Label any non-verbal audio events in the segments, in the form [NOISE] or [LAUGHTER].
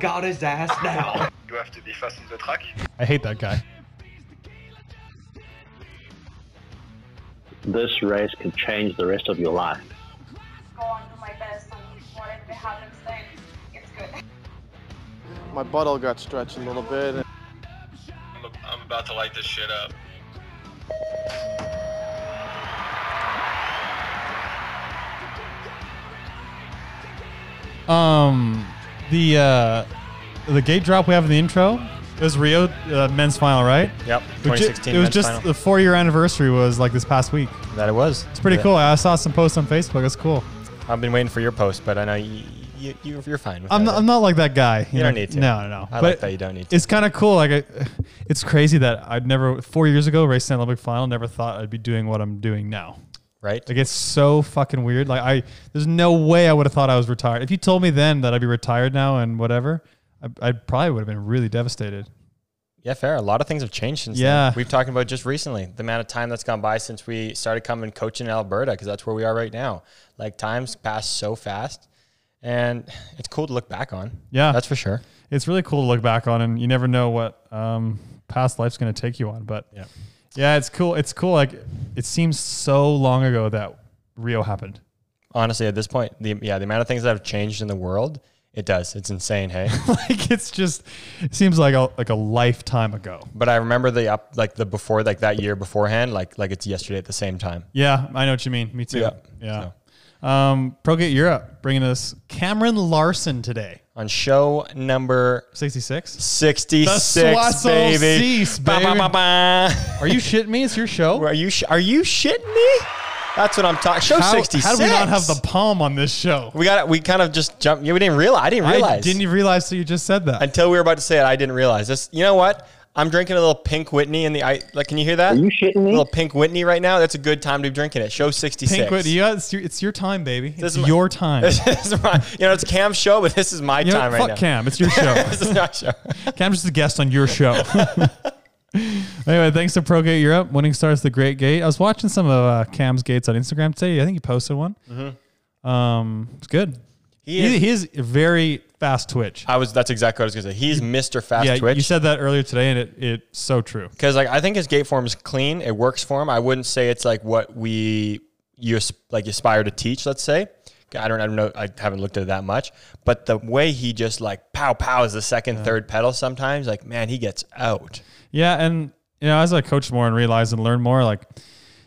I got his ass now. [LAUGHS] You have to be fast in the track. I hate that guy. This race could change the rest of your life. go on do my best and whatever happens then it's good. My buttle got stretched a little bit. I'm, I'm about to light this shit up. Um, the uh, the gate drop we have in the intro. It was Rio uh, men's final, right? Yep, It was ju- 2016 It was just final. the four year anniversary was like this past week. That it was. It's pretty Yeah. cool. I saw some posts on Facebook. It's cool. I've been waiting for your post, but I know you, you, you you're fine. With I'm not, I'm not like that guy. You know? don't need to. No, no, no. I but like that you don't need to. It's kind of cool. Like, I, it's crazy that I'd never four years ago racing an Olympic final. Never thought I'd be doing what I'm doing now. Right? Like, it's so fucking weird. Like, I there's no way I would have thought I was retired. If you told me then that I'd be retired now and whatever, I, I probably would have been really devastated. Yeah, fair. A lot of things have changed since Yeah. then. We've talked about just recently the amount of time that's gone by since we started coming coaching in Alberta because that's where we are right now. Like times pass so fast, and it's cool to look back on. Yeah. that's for sure. It's really cool to look back on, and you never know what um, past life's going to take you on. But Yeah. Yeah, it's cool. It's cool. Like, it seems so long ago that Rio happened. Honestly, at this point, the yeah, the amount of things that have changed in the world, it does. It's insane. Hey, [LAUGHS] like, it's just it seems like a like a lifetime ago. but I remember the up like the before like that year beforehand, like like it's yesterday at the same time. Yeah, I know what you mean. Me too. Yeah. Yeah. Um, ProGate Europe bringing us Cameron Larson today. On show number 66. 66, The Soissons baby. Ba, ba, ba, ba. Are you shitting me? It's your show. Are you sh- are you shitting me? That's what I'm talking. Show How, 66. how do we not have the palm on this show? We got. We kind of just jumped. Yeah, we didn't realize. I didn't realize. I didn't realize that you just said that. until we were about to say it. I didn't realize this. You know what? I'm drinking a little pink Whitney in the. I like. Can you hear that? Are you shitting A me? little pink Whitney right now. That's a good time to be drinking it. Show 66. Pink Whitney, yeah, it's your, it's your time, baby. This It's is my- your time. [LAUGHS] This is my, you know, it's Cam's show, but this is my You know, time right fuck now. Cam. It's your [LAUGHS] show. this is my show. Cam's just a guest on your show. [LAUGHS] anyway, thanks to ProGate Europe. Winning starts the Great Gate. I was watching some of uh, Cam's gates on Instagram today. I think he posted one. Um, it's good. Mm-hmm. He He, is- he is a very fast twitch. I was. That's exactly what I was gonna say. He's Mr. Fast yeah, Twitch. you said that earlier today, and it it's so true. because like I think his gate form is clean. It works for him. I wouldn't say it's like what we you like aspire to teach. Let's say. I don't, I don't know. I haven't looked at it that much, but the way he just like pow pows the second, third pedal sometimes, like man, he gets out. Yeah, and you know, as I coach more and realize and learn more, like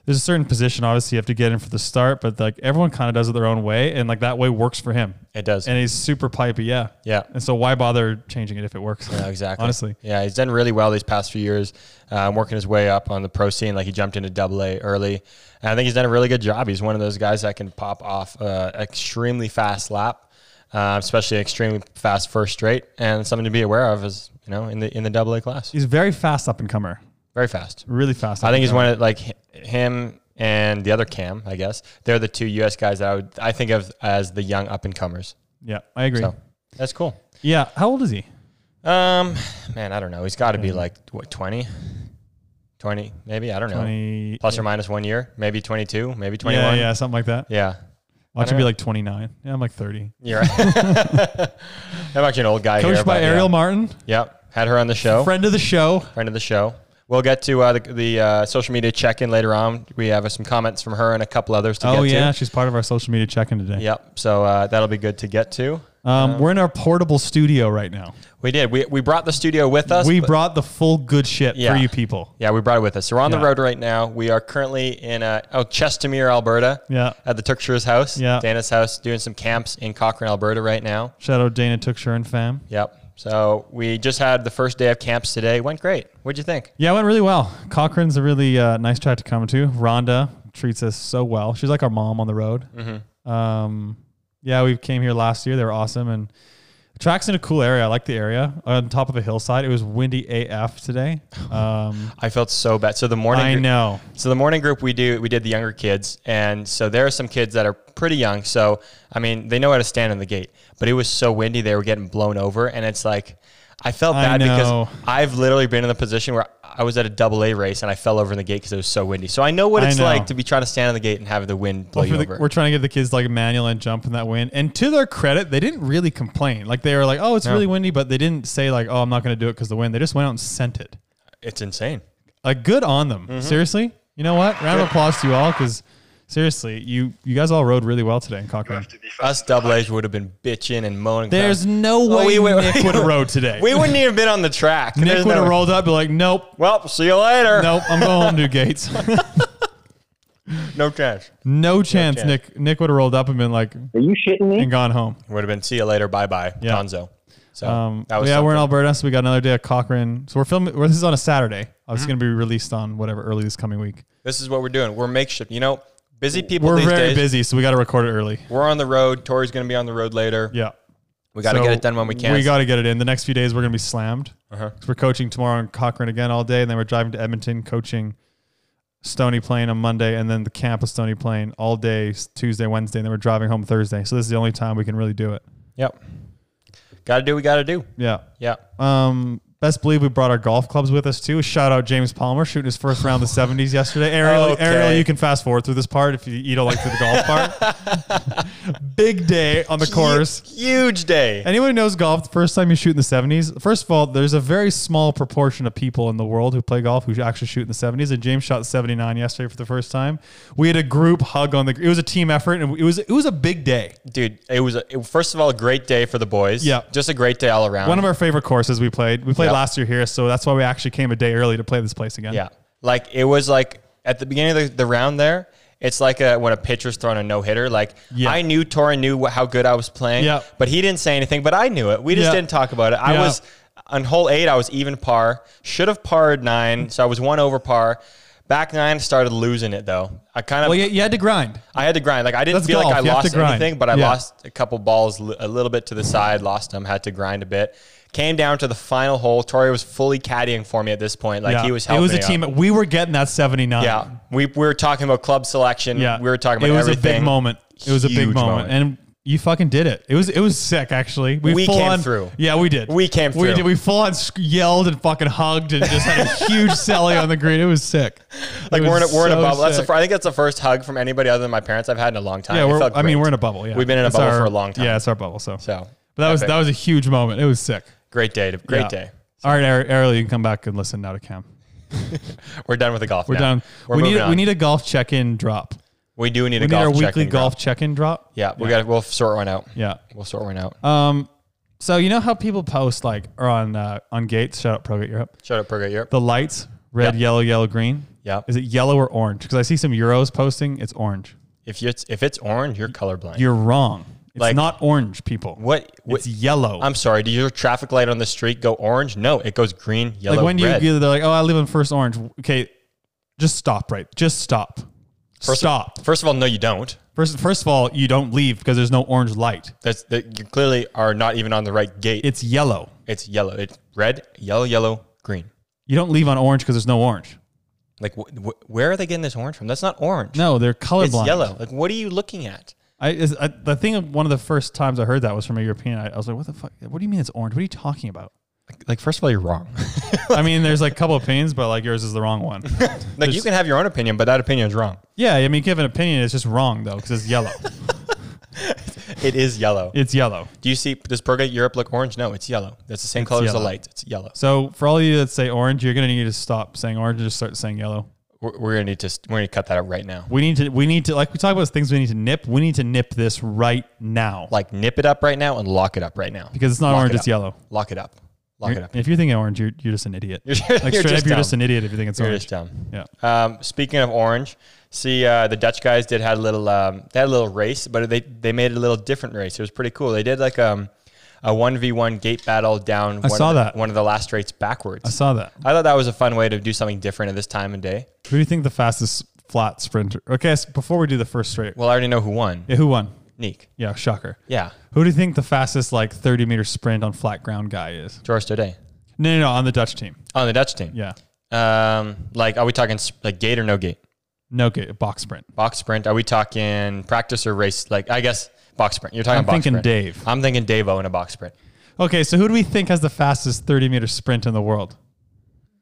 there's a certain position obviously you have to get in for the start, but like everyone kind of does it their own way, and like that way works for him. It does. And he's super pipey, yeah. Yeah. And so why bother changing it if it works? Yeah, exactly. Honestly. yeah, he's done really well these past few years, um, working his way up on the pro scene. Like he jumped into Double A early, and I think he's done a really good job. He's one of those guys that can pop off uh, extremely fast lap, uh, especially extremely fast first straight, and something to be aware of is you know in the in the Double A class, He's very fast up and comer. Very fast. Really fast. I think he's one of like hi- him and the other Cam, I guess. They're the two U.S. guys that I would I think of as the young up and comers. Yeah, I agree. So that's cool. Yeah. How old is he? Um, man, I don't know. He's got to be like what 20? 20, maybe. I don't know. 20 Plus or minus one year, maybe 22, maybe Yeah, 21. yeah, something like that. Yeah. Watch him be like 29. Yeah, I'm like 30. You're right. [LAUGHS] I'm actually an old guy here. Coached by but Arielle yeah. Martin, Yep. Had her on the show. friend of the show. Friend of the show. We'll get to uh, the, the uh, social media check in later on. We have uh, some comments from her and a couple others to Oh get yeah, to. she's part of our social media check-in today. Yep. So uh, that'll be good to get to. Um, we're in our portable studio right now. We did. We, we brought the studio with us. we brought the full good shit Yeah. for you people. Yeah, we brought it with us. So we're on the road right now. We are currently in uh, oh Chestermere, Alberta. Yeah. At the Tookshire's house. Yeah. Dana's house, doing some camps in Cochrane, Alberta right now. Shout out Dana Tookshire and fam. Yep. So we just had the first day of camps today. Went great. What'd you think? Yeah, it went really well. Cochrane's a really uh, nice track to come to. Rhonda treats us so well. She's like our mom on the road. Mm-hmm. Um, yeah, we came here last year. They were awesome, and track's in a cool area. I like the area on top of a hillside. It was windy AF today. [LAUGHS] Um, I felt so bad. So the morning I group- know. So the morning group we do we did the younger kids, and so there are some kids that are pretty young. So I mean they know how to stand in the gate, but it was so windy they were getting blown over, and it's like I felt bad know. because I've literally been in the position where I was at a double A race and I fell over in the gate because it was so windy. So I know what it's know. like to be trying to stand on the gate and have the wind blow Well, you the- over. we're trying to get the kids like a manual and jump in that wind. And to their credit, they didn't really complain. Like they were like, "Oh, it's No. really windy," but they didn't say like, "Oh, I'm not going to do it because the wind." They just went out and sent it. it's insane. Like good on them. Mm-hmm. Seriously, you know what? Round of applause to you all because seriously, you you guys all rode really well today in Cochrane. To be fast Us double truck. A's would have been bitching and moaning. There's down. no Oh, way we would- Nick would have rode today. [LAUGHS] We wouldn't even been on the track. Nick There's would have rolled up, be like, "Nope, Well, see you later. nope, I'm going home to Gates." [LAUGHS] no chance. no chance. chance. Nick Nick would have rolled up and been like Are you shitting me? and gone home. Would have been see you later. Bye bye. Yeah. Gonzo. So Um, that was yeah, we're in something. Alberta, so we got another day at Cochrane. So we're filming. Well, this is on a Saturday. Mm-hmm. It's going to be released on whatever early this coming week. This is what we're doing. We're makeshift. You know, busy people We're these very days. busy, so we got to record it early. We're on the road. Tory's going to be on the road later. Yeah, We got to So get it done when we can. We got to get it in. The next few days, we're going to be slammed. Uh-huh. We're coaching tomorrow in Cochrane again all day, and then we're driving to Edmonton, coaching Stony Plain on Monday, and then the camp of Stony Plain all day Tuesday, Wednesday, and then we're driving home Thursday. So this is the only time we can really do it. Yep. Got to do what we got to do. Yeah. Yeah. Um, best believe we brought our golf clubs with us too. Shout out James Palmer shooting his first round of the 70s yesterday. Arielle, Okay. Arielle, you can fast forward through this part if you, you don't like through the golf part. [LAUGHS] Big day on the course. Huge day. Anyone who knows golf, the first time you shoot in the 70s, first of all, there's a very small proportion of people in the world who play golf who actually shoot in the 70s. And James shot 79 yesterday for the first time. We had a group hug on the. It was a team effort, and it was it was a big day. Dude, it was, a, it- first of all, a great day for the boys. Yeah. Just a great day all around. One of our favorite courses we played. We played Yep. last year here, so that's why we actually came a day early to play this place again. Yeah. Like it was like at the beginning of the, the round there, it's like a, when a pitcher's throwing a no hitter. Like Yeah. I knew Tory knew how good I was playing, Yeah. but he didn't say anything. But I knew it. We just Yeah. didn't talk about it. I was on hole eight. I was even par. Should have parred nine, so I was one over par. Back nine started losing it though. I kind of Well, you, you had to grind. I had to grind. Like I didn't That's feel golf. like I You lost anything, but I lost a couple balls a little bit to the side. Lost them. Had to grind a bit. Came down to the final hole. Tory was fully caddying for me at this point. Like yeah. he was helping. It was a team. We were getting that 79. Yeah, we, we were talking about club selection. Yeah. we were talking about It was everything. a big moment. It was a big Huge moment. And you fucking did it. It was it was sick actually. We full came on, through. Yeah, we did. We came through. We did. We full on yelled and fucking hugged and just had a [LAUGHS] huge celly on the green. It was sick. like we're in a, we're in a bubble. That's the I think that's the first hug from anybody other than my parents I've had in a long time. Yeah, we're, I mean we're in a bubble. Yeah, We've been in a It's bubble our- for a long time. Yeah, it's our bubble. So, So, but that was that was a huge moment. It was sick. Great day. to- Great Yeah. day. All right, Ari- Arielle, you can come back and listen now to Cam. [LAUGHS] We're done with the golf. We're now. done. We're we need on. we need a golf check-in drop. we do need We a need golf our weekly check-in golf drop. check-in drop. Yeah, we got. We'll sort one out. Yeah. We'll sort one out. Um. So you know how people post like or on uh, on Gates? Shout out ProGate Europe. Shout out ProGate Europe. The lights red, Yeah. yellow, yellow, green. Yeah. Is it yellow or orange? Because I see some Euros posting. It's orange. If you if it's orange, you're colorblind. You're wrong. It's Like- not orange, people. what? what It's yellow. I'm sorry. Did your traffic light on the street go orange? No, it goes green, yellow, like when red. you they're like, oh, I live in first orange. Okay, just stop. Right, just stop. First- stop. First of all, no, you don't. First, first of all, you don't leave because there's no orange light. That's that you clearly are not even on the right gate. It's yellow. It's yellow. It's red, yellow, yellow, green. You don't leave on orange because there's no orange. Like, wh- wh- where are they getting this orange from? That's not orange. No, they're colorblind. it's yellow. Like, what are you looking at? I, is, I the thing of one of the first times I heard that was from a European. I, I was like, what the fuck? What do you mean it's orange? What are you talking about? Like, like first of all, you're wrong. [LAUGHS] I mean, there's like a couple of [LAUGHS] opinions, but like yours is the wrong one. [LAUGHS] like, you can have your own opinion, but that opinion is wrong. yeah, I mean, give an opinion. It's just wrong though because it's yellow. It is yellow. it's yellow. Do you see? Does ProGate Europe look orange? No, it's yellow. That's the same It's color as the yellow. lights. It's yellow. So for all of you that say orange, you're gonna need to stop saying orange and just start saying yellow. We're, we're gonna need to. We're gonna cut that out right now. We need to. We need to. Like we talk about things we need to nip. We need to nip this right now. Like, nip it up right now and lock it up right now. because it's not Lock orange, it it's yellow. Lock it up. Lock You're- it up. If you're thinking orange, you're, you're just an idiot. [LAUGHS] You're- like you're straight just up, you're just an idiot if you think it's You're orange. just dumb. Yeah. Um, speaking of orange, see uh, the Dutch guys did had a little um, they had a little race, but they they made it a little different race. It was pretty cool. They did like um, a one v one gate battle down. I one saw of the, that. one of the last straights backwards. I saw that. I thought that was a fun way to do something different at this time of day. Who do you think the fastest flat sprinter? Okay, so before we do the first straight, Well, I already know who won. yeah, who won? Niek. Yeah, shocker. Yeah, Who do you think the fastest like 30 meter sprint on flat ground guy is? George today No, no, no, on the Dutch team. on the Dutch team. Yeah, Um, like, are we talking like gate or no gate? no gate, box sprint. Box sprint? Are we talking practice or race? Like, I guess box sprint. You're talking I'm box thinking sprint. Dave. I'm thinking Dave O in a box sprint. Okay, so who do we think has the fastest 30 meter sprint in the world?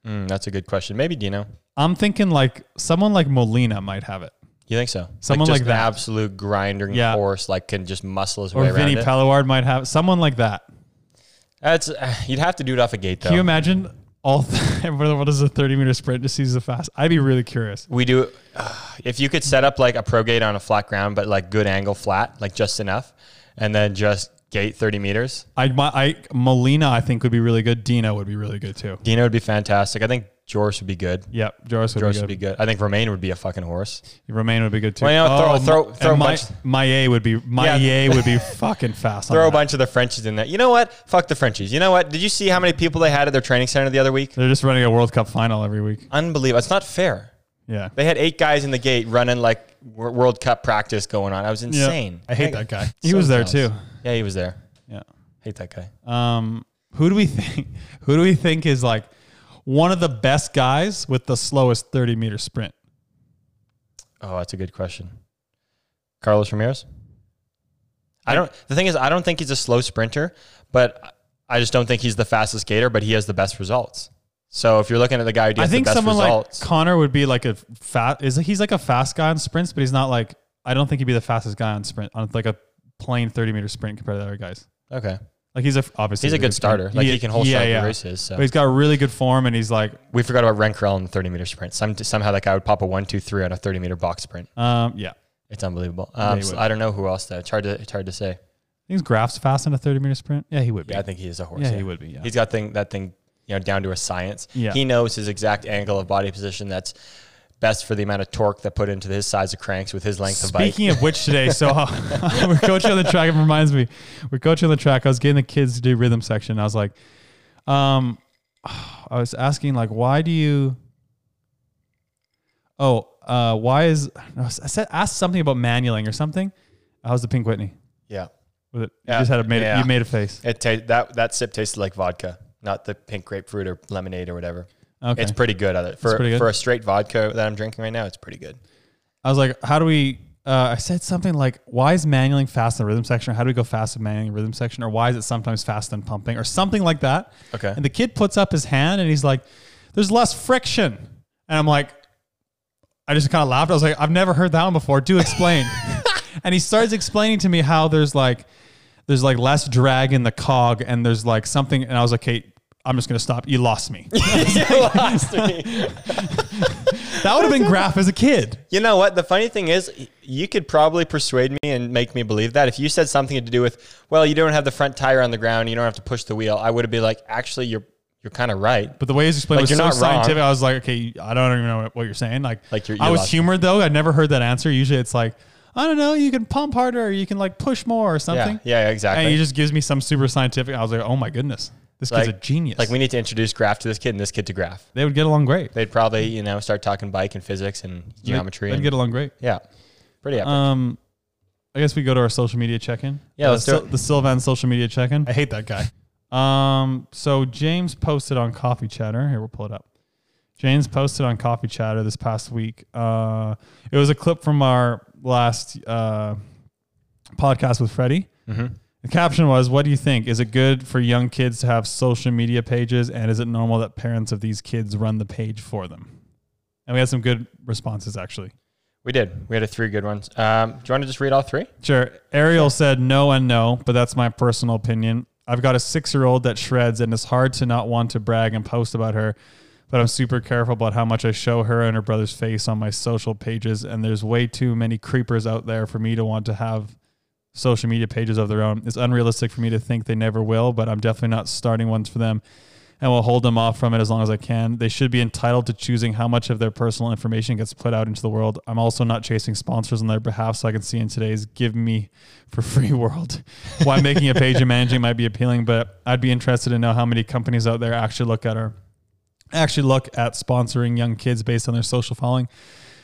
Mm, that's a good question. Maybe Dino. I'm thinking like someone like Molina might have it. You think so? Someone like an that. absolute grinding Yeah. horse, like can just muscle his Or way around Vinny it. Might have someone like that. That's uh, [SIGHS] you'd have to do it off a gate though. Can you imagine all [LAUGHS] everyone in the world does a 30 meter sprint just sees the fast? I'd be really curious. we do uh, if you could set up like a pro gate on a flat ground, but like good angle flat, like just enough, and then just gate thirty meters. I, my, I Molina I think would be really good. Dino would be really good too. Dino would be fantastic. I think Joris would be good. Yep, Joris would Joris be would good. be good. I think Romain would be a fucking horse. Romain would be good too. Well, you know, throw- Oh, throw- Ma- throw a bunch- Ma- Maillet would be Maillet would be fucking fast. on Throw a bunch of the Frenchies in there. You know what? Fuck the Frenchies. You know what? Did you see how many people they had at their training center the other week? They're just running a World Cup final every week. Unbelievable. It's not fair. Yeah. They had eight guys in the gate running like World Cup practice going on. I was Yeah. insane. I hate that guy. He So was there jealous. too. Yeah, he was there. Yeah. Hate that guy. Um, who do we [LAUGHS] think? Who do we think is like one of the best guys with the slowest thirty meter sprint? Oh, that's a good question. Carlos Ramirez. I don't. The thing is, I don't think he's a slow sprinter, but I just don't think he's the fastest skater. But he has the best results. So if you're looking at the guy who I think the best someone results, like Connor would be like a fat. Is he's like a fast guy on sprints, but he's not like. I don't think he'd be the fastest guy on sprint on like a plain thirty meter sprint compared to the other guys. okay, Like he's a obviously he's a good starter. Like he can hold strike in races. So But he's got really good form, and he's like, we forgot about Renkrell in the 30 meter sprint. Some, somehow that guy would pop a one, two, three on a 30 meter box sprint. um, yeah. It's unbelievable. Um, he so. I don't know who else though. It's hard to it's hard to say. I think Graf's fast in a thirty meter sprint. Yeah, he would be. Yeah, I think he is a horse. Yeah, he would be, yeah. he's got thing that thing you know down to a science. Yeah. he knows his exact angle of body position that's best for the amount of torque that put into his size of cranks with his length of bike. Speaking of which, today, so uh, [LAUGHS] [LAUGHS] we're coaching on the track. It reminds me, we're coaching on the track. I was getting the kids to do rhythm section. I was like, um, [SIGHS] I was asking like, why do you? Oh, uh, why is I said asked something about manualing or something? How's the Pink Whitney? Yeah, With it, Yeah, you just had a made yeah. you made a face. it ta- that that sip tasted like vodka, not the pink grapefruit or lemonade or whatever. Okay, It's pretty good. Other for good? for a straight vodka that I'm drinking right now, it's pretty good. I was like, how do we? Uh, I said something like, why is manualing fast in the rhythm section? Or how do we go fast in manualing rhythm section? Or why is it sometimes fast than pumping? Or something like that. Okay. And the kid puts up his hand and he's like, there's less friction. And I'm like, I just kind of laughed. I was like, I've never heard that one before. Do explain. [LAUGHS] and he starts explaining to me how there's like, there's like less drag in the cog and there's like something. And I was like, Kate, I'm just going to stop. You lost me. [LAUGHS] you lost me. [LAUGHS] that would have been Graf as a kid. You know what? The funny thing is, you could probably persuade me and make me believe that if you said something to do with, well, you don't have the front tire on the ground, you don't have to push the wheel. I would have been like, actually, you're you're kind of right. But the way he's explained Like, was you're so not wrong. scientific. I was like, okay, I don't even know what you're saying. Like, Like, you're- I was humored though. I'd never heard that answer. Usually, it's like, I don't know, you can pump harder, or you can like push more, or something. Yeah, yeah, exactly. And he just gives me some super scientific. I was like, oh my goodness, this kid's a genius. Like we need to introduce Graf to this kid and this kid to Graf. they would get along great. They'd probably, you know, start talking bike and physics and geometry. They'd and, get along great. yeah, pretty epic. Um, I guess we go to our social media check-in. Yeah, the, let's do it. The Sylvan social media check-in. I hate that guy. Um, so James posted on Coffee Chatter. Here, we'll pull it up. James posted on Coffee Chatter this past week. Uh, it was a clip from our last uh, podcast with Freddie. Mhm. The caption was, "What do you think? Is it good for young kids to have social media pages, and is it normal that parents of these kids run the page for them?" And we had some good responses actually. we did. We had a three good ones. Um, do you want to just read all three? Sure. Arielle said no and no, but that's my personal opinion. I've got a six year old that shreds, and it's hard to not want to brag and post about her, but I'm super careful about how much I show her and her brother's face on my social pages. And there's way too many creepers out there for me to want to have social media pages of their own. It's unrealistic for me to think they never will, but I'm definitely not starting ones for them and will hold them off from it as long as I can. They should be entitled to choosing how much of their personal information gets put out into the world. I'm also not chasing sponsors on their behalf, so I can see in today's give me for free [LAUGHS] world why making a page and managing might be appealing, but I'd be interested to know how many companies out there actually look at our actually look at sponsoring young kids based on their social following.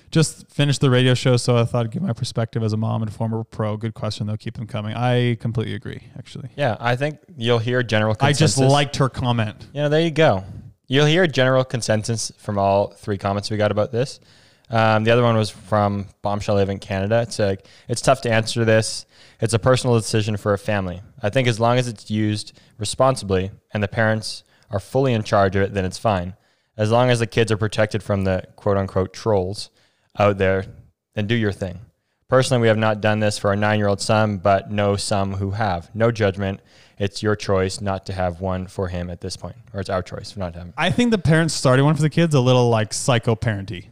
Just finished the radio show, so I thought I'd give my perspective as a mom and former pro. Good question, though. Keep them coming. I completely agree, actually. Yeah, I think you'll hear general I just liked her comment. Yeah, there you go. You'll hear general consensus from all three comments we got about this. Um, the other one was from Bombshell Live in Canada. It's like it's tough to answer this. It's a personal decision for a family. I think as long as it's used responsibly and the parents are fully in charge of it, then it's fine. As long as the kids are protected from the quote unquote trolls out there, then do your thing. Personally, we have not done this for our nine year old son, but know some who have. No judgment. It's your choice not to have one for him at this point, or it's our choice for not to have. I think the parents starting one for the kids a little like psycho parenty.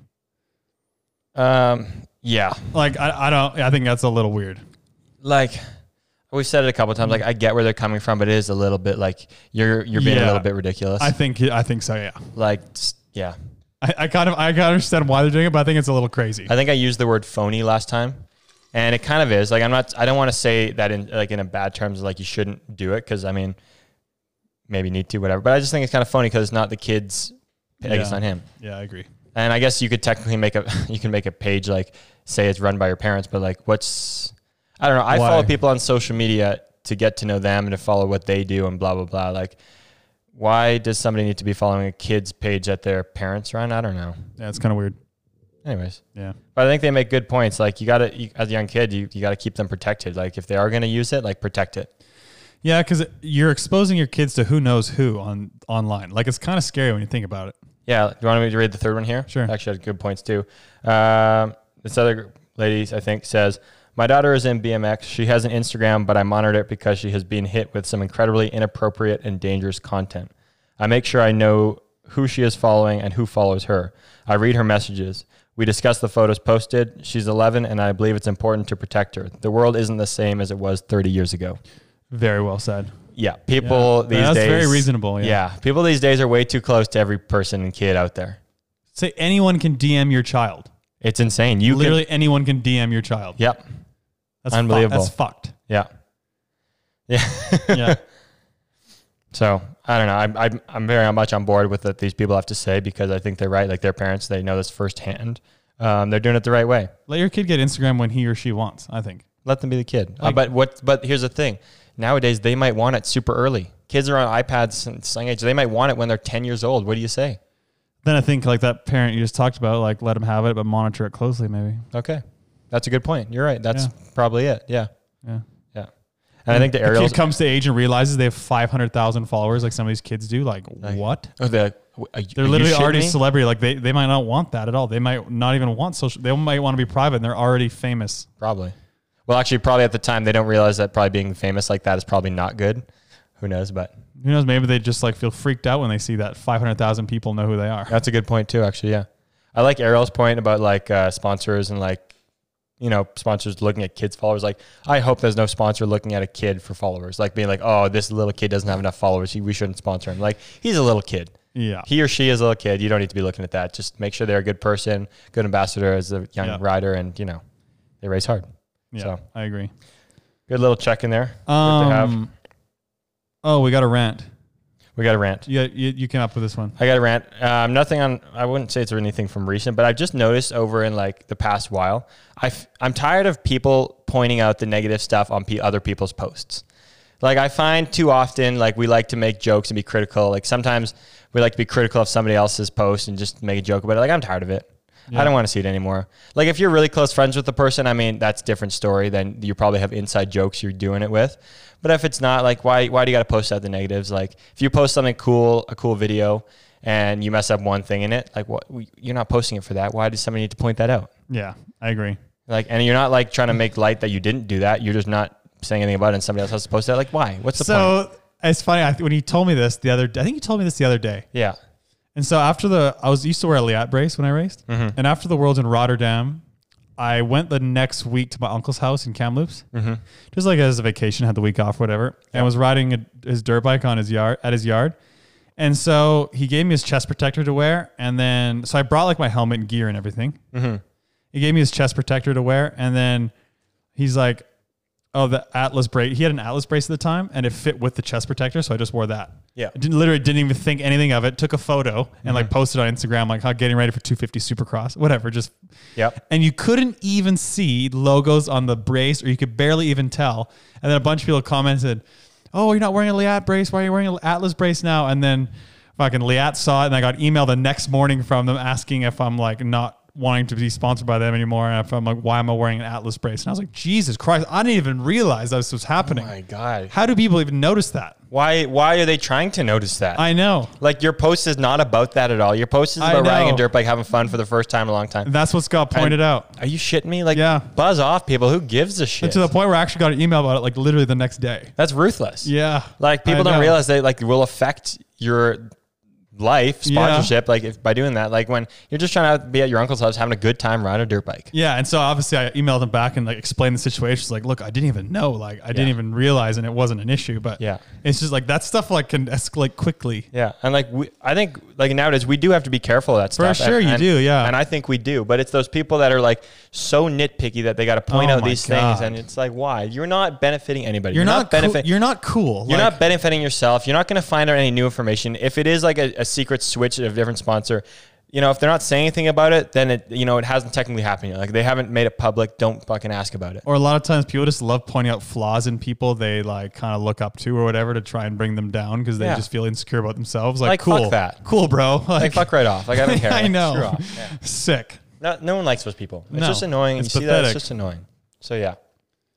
Um, yeah, Like I, I don't. I think that's a little weird. like we've said it a couple times. Like I get where they're coming from, but it is a little bit like you're you're being a little bit ridiculous. I think. I think so. Yeah. like yeah, I, I kind of. I kind of understand why they're doing it, but I think it's a little crazy. I think I used the word phony last time, and it kind of is. Like I'm not. I don't want to say that in like in a bad terms. Like you shouldn't do it because I mean, maybe need to whatever. But I just think it's kind of funny because it's not the kids. Like it's Yeah. not him. yeah, I agree. And I guess you could technically make a [LAUGHS] you can make a page like say it's run by your parents, but like what's I don't know. I Why? follow people on social media to get to know them and to follow what they do and blah blah blah. Like why does somebody need to be following a kid's page that their parents run? I don't know. Yeah, it's kind of weird. Anyways, Yeah. but I think they make good points. Like you got to as a young kid, you, you got to keep them protected. Like if they are going to use it, like protect it. Yeah, because you're exposing your kids to who knows who on online. Like it's kind of scary when you think about it. Yeah. Do you want me to read the third one here? Sure. Actually, had good points too. Um, this other lady, I think, says, My daughter is in BMX. She has an Instagram, but I monitor it because she has been hit with some incredibly inappropriate and dangerous content. I make sure I know who she is following and who follows her. I read her messages. We discuss the photos posted. She's 11, and I believe it's important to protect her. The world isn't the same as it was 30 years ago. Very well said. Yeah, people Yeah. these That's days. very reasonable, yeah. people these days are way too close to every person and kid out there. Say anyone can DM your child. It's insane. You Literally Can, anyone can DM your child. yep. That's fu- unbelievable. that's fucked. Yeah. Yeah. [LAUGHS] Yeah. [LAUGHS] so I don't know. I'm, I'm, I'm very much on board with what these people have to say because I think they're right. Like their parents, they know this firsthand. Um, they're doing it the right way. Let your kid get Instagram when he or she wants. I think. Let them be the kid. Uh, but what? But here's the thing. Nowadays, they might want it super early. Kids are on iPads and young age. They might want it when they're 10 years old. What do you say? Then I think like that parent you just talked about, like let them have it, but monitor it closely, maybe. Okay. That's a good point. You're right. That's Yeah. probably it. Yeah. Yeah. Yeah. And I think the kid comes to age and realizes they have five hundred thousand followers, like some of these kids do. Like, what? Oh, the, are you- They're you literally already me? celebrity. Like they, they might not want that at all. They might not even want social. They might want to be private, and they're already famous. Probably. Well, actually, probably at the time they don't realize that probably being famous like that is probably not good. Who knows? But Who knows? Maybe they just like feel freaked out when they see that five hundred thousand people know who they are. that's a good point too. Actually, yeah, I like Arielle's point about like uh, sponsors and like you know sponsors looking at kids followers. Like, I hope there's no sponsor looking at a kid for followers. Like being like, oh, this little kid doesn't have enough followers. He- We shouldn't sponsor him. Like he's a little kid. Yeah. He or she is a little kid. You don't need to be looking at that. Just make sure they're a good person, good ambassador as a young Yeah. rider, and you know they race hard. Yeah. So I agree. good little check in there. Um. Oh, we got a rant. We got a rant. Yeah, you, you came up with this one. I got a rant. Um, nothing on. I wouldn't say it's anything from recent, but I've just noticed over in like the past while, I I'm tired of people pointing out the negative stuff on pe other people's posts. Like I find too often, like we like to make jokes and be critical. Like sometimes we like to be critical of somebody else's post and just make a joke about it. Like I'm tired of it. I don't want to see it anymore. Like if you're really close friends with the person, I mean that's a different story. Then you probably have inside jokes you're doing it with. But if it's not, like why why do you got to post out the negatives? Like if you post something cool, a cool video, and you mess up one thing in it, like what you're not posting it for that. Why does somebody need to point that out? Yeah, I agree. Like and you're not like trying to make light that you didn't do that. You're just not saying anything about it, and somebody else has to post that. Like why? What's the point? So it's funny. I, when you told me this the other, I think you told me this the other day. Yeah. And so after the, I was used to wear a Leatt brace when I raced, Mm-hmm. and after the Worlds in Rotterdam, I went the next week to my uncle's house in Kamloops, Mm-hmm. just like as a vacation, had the week off, whatever, and was riding a, his dirt bike on his yard at his yard. And so he gave me his chest protector to wear, and then so I brought like my helmet and gear and everything. Mm-hmm. He gave me his chest protector to wear, and then he's like, "Oh, the Atlas brace." He had an Atlas brace at the time, and it fit with the chest protector, so I just wore that. Yeah. I didn't literally didn't even think anything of it. Took a photo and like mm-hmm. posted on Instagram, like how getting ready for 250 Supercross, whatever. Just yeah. and you couldn't even see logos on the brace, or you could barely even tell. And then a bunch of people commented, "Oh, you're not wearing a Leatt brace. Why are you wearing an Atlas brace now?" And then fucking Leatt saw it, and I got email the next morning from them asking if I'm like not wanting to be sponsored by them anymore. And I'm like, why am I wearing an Atlas brace? And I was like, Jesus Christ, I didn't even realize this was happening. Oh my god. How do people even notice that? Why why are they trying to notice that? I know. like your post is not about that at all. Your post is I about riding a dirt bike, having fun for the first time in a long time. And that's what's got pointed out. Are you shitting me? Like, Yeah. buzz off, people. Who gives a shit? And to the point where I actually got an email about it like literally the next day. That's ruthless. Yeah. Like people I don't know. realize that like it will affect your life Yeah. sponsorship. Like if by doing that, like when you're just trying to be at your uncle's house having a good time riding a dirt bike. Yeah, and so obviously I emailed him back and like explained the situation. It's like, look, I didn't even know, like I didn't even realize, and it wasn't an issue. But Yeah. it's just like that stuff like can escalate quickly. Yeah, and like we, I think like nowadays we do have to be careful of that For sure and, you and- do, yeah. And I think we do, but it's those people that are like so nitpicky that they got to point Oh out these God. things, and it's like, why? You're not benefiting anybody. You're, not, cool- benefiting. You're not cool. You're Like, not benefiting yourself. You're not going to find out any new information. If it is like a, a secret switch of a different sponsor, you know, if they're not saying anything about it, then it, you know, it hasn't technically happened yet. Like they haven't made it public. Don't fucking ask about it. Or a lot of times people just love pointing out flaws in people they like kind of look up to or whatever to try and bring them down because they Yeah. just feel insecure about themselves. Like, Like, fuck cool, that. cool, bro. Like, Like fuck right off. Like I don't [LAUGHS] care. I Like, know. screw off. [LAUGHS] Yeah. Sick. No, no one likes those people. It's No, just annoying. it's you see that? It's pathetic. just annoying. So yeah,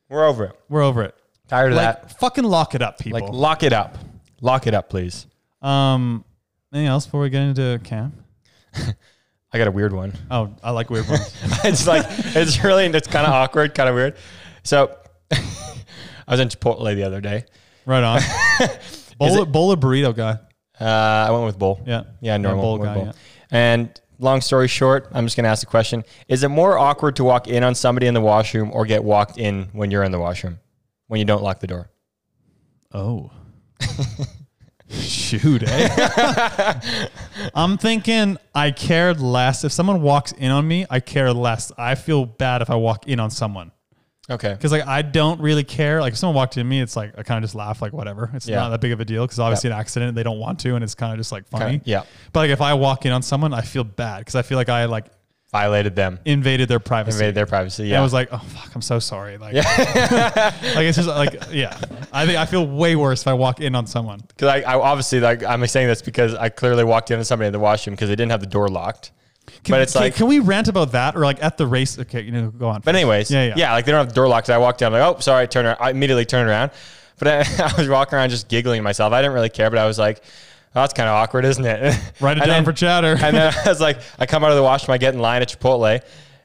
we're over it. We're over it. Tired of Like, that. fucking lock it up, people. Like lock it up. Lock it up, please. um, anything else before we get into camp? [LAUGHS] I got a weird one. Oh, I like weird ones. [LAUGHS] it's like it's really it's kind of [LAUGHS] awkward, kind of weird. So I was in Chipotle the other day. right on. bowl, bowl or burrito guy. Uh, I went with bowl. Yeah. Yeah, normal. bowl guy, bowl. yeah. And long story short, I'm just gonna ask the question: Is it more awkward to walk in on somebody in the washroom or get walked in when you're in the washroom when you don't lock the door? Oh. Shoot, eh? [LAUGHS] I'm thinking I cared less. If someone walks in on me, I care less. I feel bad if I walk in on someone. Okay. Because like I don't really care. Like if someone walked in on me, it's like I kind of just laugh like whatever. It's Yeah. not that big of a deal because obviously an accident they don't want to and it's kind of just like funny. Kinda- yeah. But like if I walk in on someone, I feel bad because I feel like I like Violated them. invaded their privacy. Invaded their privacy. And Yeah. I was like, oh fuck, I'm so sorry. Like, [LAUGHS] like it's just like, yeah. I think I feel way worse if I walk in on someone. Because I, I obviously like I'm saying this because I clearly walked in on somebody in the washroom because they didn't have the door locked. Can, but it's can, like, can we rant about that or like at the race? Okay, you know, go on. but anyways, yeah, yeah, like they don't have the door locked. So I walked down like, oh, sorry, turn around. I immediately turned around, but I, [LAUGHS] I was walking around just giggling myself. I didn't really care, but I was like, oh, that's kind of awkward, isn't it? [LAUGHS] Write it down then- for chatter. and then [LAUGHS] [LAUGHS] I was like, I come out of the washroom, I get in line at Chipotle,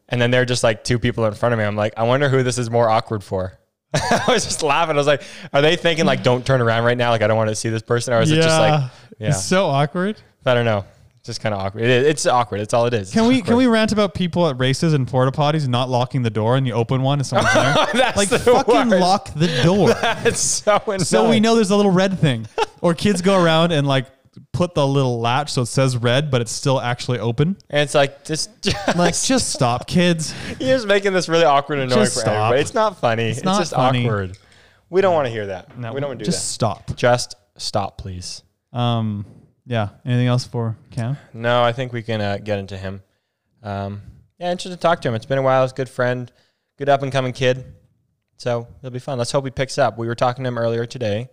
and then they're just like two people in front of me. I'm like, I wonder who this is more awkward for. I was just laughing. I was like, are they thinking like, don't turn around right now? Like, I don't want to see this person, or is it just like, yeah, It's so awkward. I don't know, It's just kind of awkward. It is, it's awkward. It's all it is. Can we can we rant about people at races and porta potties not locking the door and you open one and someone's there? That's like the fucking worst. lock the door. It's so annoying. so we know there's a little red thing. Or kids go around and like put the little latch so it says red, but it's still actually open. And it's like just, [LAUGHS] just Like, just stop, kids. [LAUGHS] you're just making this really awkward and annoying Just for stop. everybody. It's not funny. It's, not just funny. awkward. We don't want to hear that. No, we don't want to do just that. Just stop. Just stop, please. Um, yeah. Anything else for Cam? No, I think we can uh, get into him. Um, yeah, interested to talk to him. It's been a while. He's a good friend, good up and coming kid. So it'll be fun. Let's hope he picks up. We were talking to him earlier today.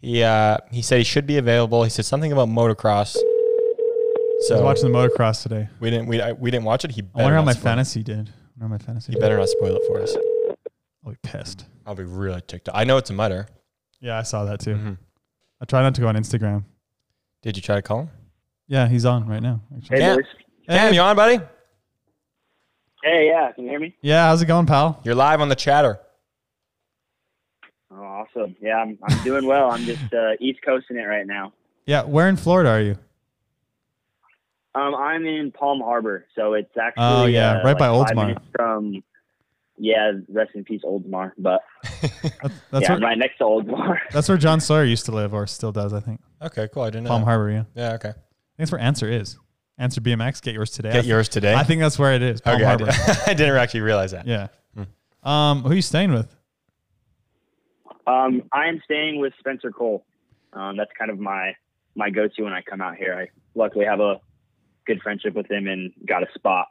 He uh, he said he should be available. He said something about motocross. So I was So watching the motocross today. we didn't we, I, we didn't watch it. He I better wonder how not my spoil it. did. I wonder how my fantasy He did. better not spoil it for us. I'll be pissed. I'll be really ticked. off. I know it's a mutter. Yeah, I saw that too. Mhm. I try not to go on Instagram. Did you try to call him? Yeah, he's on right now. actually. Hey, Yeah. boys. Cam, you on, buddy? Hey, yeah, can you hear me? Yeah, how's it going, pal? You're live on the chatter. Awesome. Yeah, I'm, I'm doing well. I'm just uh, [LAUGHS] East Coasting it right now. Yeah, where in Florida are you? Um, I'm in Palm Harbor, so it's actually Oh, yeah, uh, right by like five Oldsmar. From yeah, rest in peace, Oldsmar. But [LAUGHS] That's, that's yeah, where right next to Oldsmar. [LAUGHS] that's where John Sawyer used to live, or still does, I think. Okay, cool. I didn't know. Palm. Harbor, yeah. Yeah, okay. think that's where Answer is. Answer BMX, get yours today. Get yours today. I think that's where it is. Palm okay, I, Harbor. did, I didn't actually realize that. yeah. Um, who are you staying with? Um, I am staying with Spencer Cole. Um, that's kind of my my go-to when I come out here. I luckily have a good friendship with him and got a spot.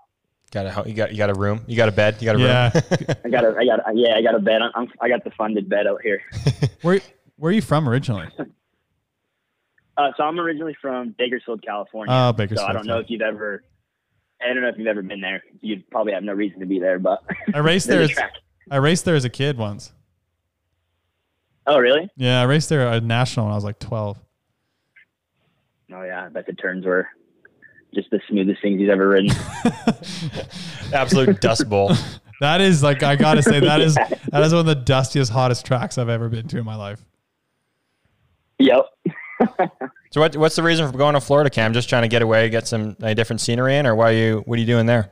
Got a you got you got a room. You got a bed. You got a Yeah. room. [LAUGHS] I got a, I got, a, yeah, I got a bed. I'm, I'm, got the funded bed out here. [LAUGHS] Where where are you from originally? Uh, so I'm originally from Bakersfield, California. Oh, Bakersfield. So I don't know if you've ever, I don't know if you've ever been there. You'd probably have no reason to be there, but I raced [LAUGHS] there. there's As. I raced there as a kid once. Oh, really? Yeah, I raced there at national when I was like 12. Oh, yeah. I bet the turns were just the smoothest things he's ever ridden. [LAUGHS] Absolute dust bowl. [LAUGHS] That is like I gotta say that is [LAUGHS] that is one of the dustiest, hottest tracks I've ever been to in my life. yep. So what, what's the reason for going to Florida, Cam? Just trying to get away, get some a different scenery in, or why you what are you doing there?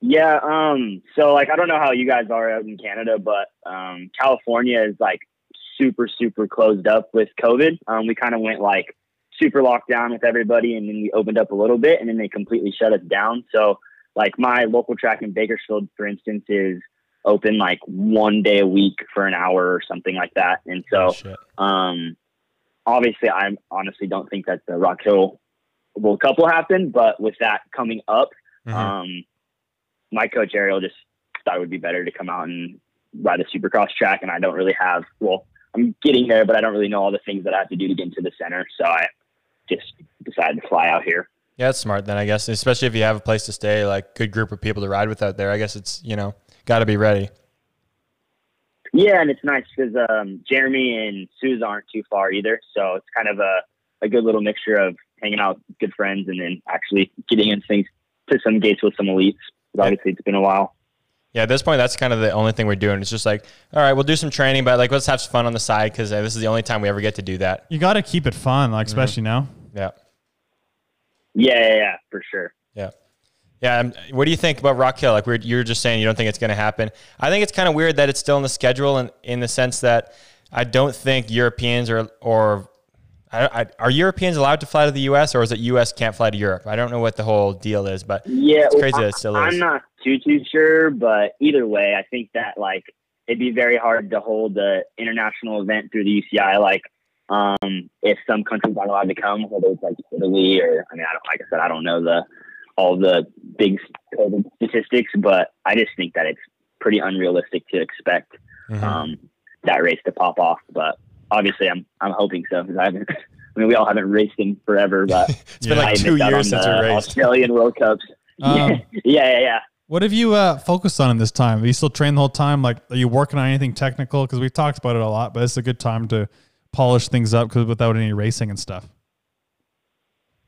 Yeah, um, so like I don't know how you guys are out in Canada, but um, California is like super, super closed up with COVID. Um, we kind of went like super locked down with everybody, and then we opened up a little bit, and then they completely shut us down. So like my local track in Bakersfield, for instance, is open like one day a week for an hour or something like that. And so Shit. um, obviously, I honestly don't think that the Rock Hill World Cup will happen, but with that coming up, Mhm. um, my coach Arielle just thought it would be better to come out and ride a supercross track. And I don't really have, well, I'm getting there, but I don't really know all the things that I have to do to get into the center. So I just decided to fly out here. Yeah, it's smart then, I guess. Especially if you have a place to stay, like good group of people to ride with out there. I guess it's you know got to be ready. Yeah, and it's nice because um, Jeremy and Suze aren't too far either. So it's kind of a, a good little mixture of hanging out with good friends and then actually getting into things to some gates with some elites. 'Cause Obviously, it's been a while. Yeah, at this point, that's kind of the only thing we're doing. It's just like, all right, we'll do some training, but like let's have some fun on the side because uh, this is the only time we ever get to do that. You got to keep it fun, like especially now. Yeah, Yeah, yeah, yeah, for sure. yeah, yeah. Um, what do you think about Rock Hill? Like we're, you're just saying you don't think it's going to happen. I think it's kind of weird that it's still in the schedule, and in the sense that I don't think Europeans or or I, I, are Europeans allowed to fly to the U.S. or is it U.S. can't fly to Europe? I don't know what the whole deal is, but Yeah, It's crazy well, that it still I, is. I'm not too too sure, but either way, I think that like it'd be very hard to hold the international event through the UCI. Like, um, if some countries aren't allowed to come, whether it's like Italy or I mean, I don't like I said, I don't know the all the big COVID statistics, but I just think that it's pretty unrealistic to expect Mhm. um, that race to pop off. But obviously, I'm I'm hoping so because I haven't. [LAUGHS] I mean, we all haven't raced in forever, but [LAUGHS] it's been like I two years since the we raced. Australian World Cups. [LAUGHS] Um, yeah, yeah, yeah. What have you uh, focused on in this time? Have you still trained the whole time? Like, are you working on anything technical? Because we've talked about it a lot, but it's a good time to polish things up because without any racing and stuff.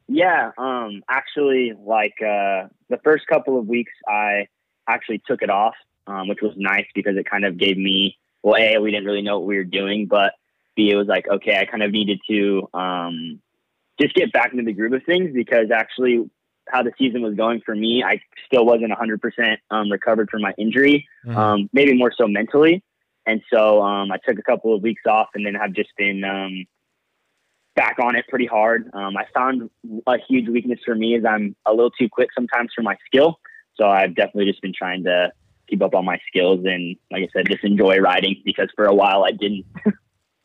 Yeah, um, actually, like uh, the first couple of weeks, I actually took it off, um, which was nice because it kind of gave me, well, A, we didn't really know what we were doing, but B, it was like, okay, I kind of needed to um, just get back into the groove of things because actually, how the season was going for me, I still wasn't 100% um, recovered from my injury, Mhm. um, maybe more so mentally. And so um, I took a couple of weeks off and then have just been um, back on it pretty hard. Um, I found a huge weakness for me is I'm a little too quick sometimes for my skill. So I've definitely just been trying to keep up on my skills and, like I said, just enjoy riding because for a while I didn't. [LAUGHS]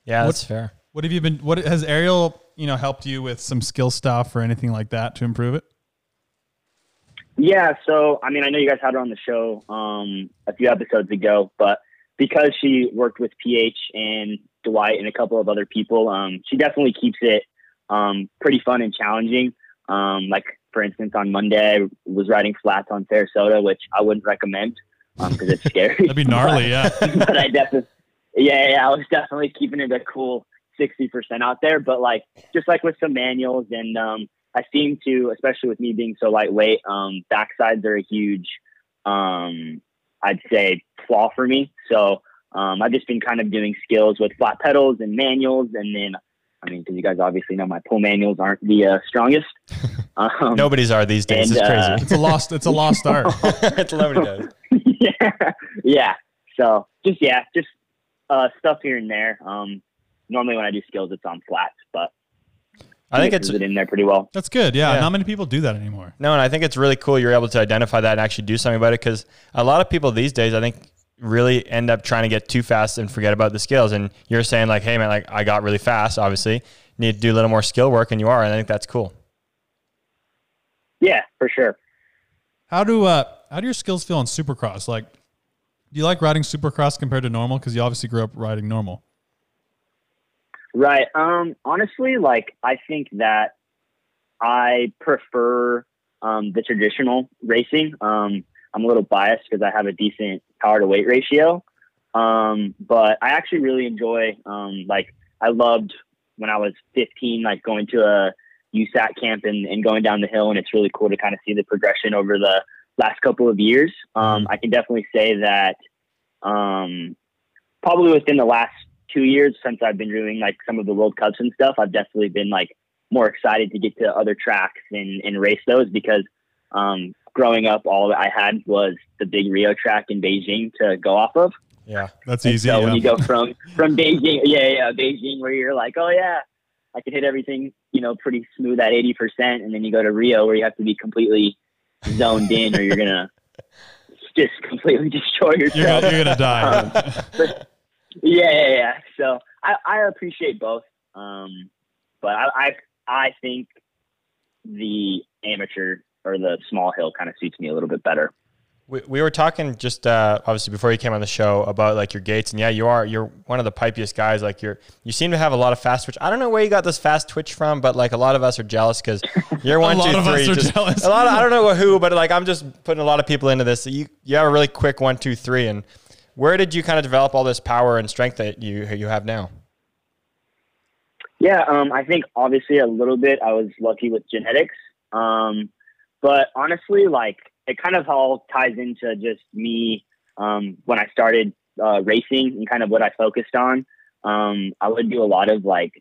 Yeah, that's fair. What have you been? What has Arielle, you know, helped you with some skill stuff or anything like that to improve it? Yeah, so I mean, I know you guys had her on the show um, a few episodes ago, but because she worked with PH and Dwight and a couple of other people, um, she definitely keeps it um, pretty fun and challenging. Um, like for instance, on Monday, I was riding flats on Sarasota, which I wouldn't recommend because it's scary. [LAUGHS] That'd be gnarly, [LAUGHS] yeah. but I definitely, yeah, yeah, I was definitely keeping it a cool sixty percent out there. But like, just like with some manuals, and um, I seem to, especially with me being so lightweight, um, backsides are a huge, um, I'd say, flaw for me. So um, I've just been kind of doing skills with flat pedals and manuals, and then. I mean, because you guys obviously know my pull manuals aren't the uh, strongest. [LAUGHS] Um, Nobody's are these days. and, it's uh, crazy. It's a lost. It's a lost art. [LAUGHS] [LAUGHS] it's nobody does. yeah, yeah. So just yeah, just uh, stuff here and there. Um, normally when I do skills, it's on flats, but I think it's it in there pretty well. That's good. Yeah, Yeah. not many people do that anymore. No, and I think it's really cool you're able to identify that and actually do something about it because a lot of people these days, I think, really end up trying to get too fast and forget about the skills. And you're saying like, hey man, like I got really fast. Obviously, need to do a little more skill work, and you are. And I think that's cool. Yeah, for sure. How do uh how do your skills feel on Supercross? Like, do you like riding Supercross compared to normal? Because you obviously grew up riding normal. Right. Um, honestly, like I think that I prefer um, the traditional racing. Um, I'm a little biased because I have a decent power to weight ratio. Um, but I actually really enjoy, um, like, I loved when I was 15, like going to a USAC camp and, and going down the hill. And it's really cool to kind of see the progression over the last couple of years. Um, I can definitely say that, um, probably within the last two years since I've been doing like some of the World Cups and stuff, I've definitely been like more excited to get to other tracks and, and race those because um, growing up, all that I had was the big Rio track in Beijing to go off of. Yeah. That's And easy. So yeah. when you go from from Beijing, yeah, yeah, Beijing, where you're like, oh yeah, I can hit everything, you know, pretty smooth at eighty percent, and then you go to Rio where you have to be completely zoned in, or you're gonna [LAUGHS] just completely destroy you're, yourself. gonna, you're gonna die. Um, but yeah, yeah, yeah. So I, I appreciate both. Um, but I, I, I think the amateur or the small hill kind of suits me a little bit better. We, we were talking just uh, obviously before you came on the show about like your gates and yeah you are you're one of the pipiest guys like you're you seem to have a lot of fast twitch I don't know where you got this fast twitch from but like a lot of us are jealous because [LAUGHS] you're one lot two of us are just- jealous. a lot of, I don't know [LAUGHS] who but like I'm just putting a lot of people into this you you have a really quick one two three and where did you kind of develop all this power and strength that you you have now Yeah, um, I think obviously a little bit I was lucky with genetics. Um, but honestly, like it kind of all ties into just me um, when I started uh, racing and kind of what I focused on. Um, I would do a lot of like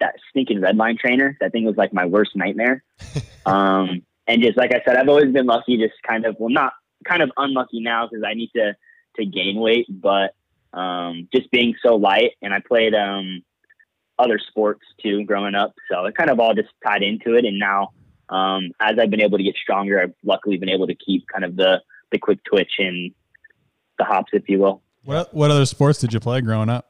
that stinking red line trainer. That thing was like my worst nightmare. [LAUGHS] um, and just like I said, I've always been lucky, just kind of, well, not kind of unlucky now because I need to, to gain weight, but um, just being so light. And I played um, other sports too growing up. So it kind of all just tied into it. And now, um, as I've been able to get stronger, I've luckily been able to keep kind of the, the quick twitch and the hops, if you will. what what other sports did you play growing up?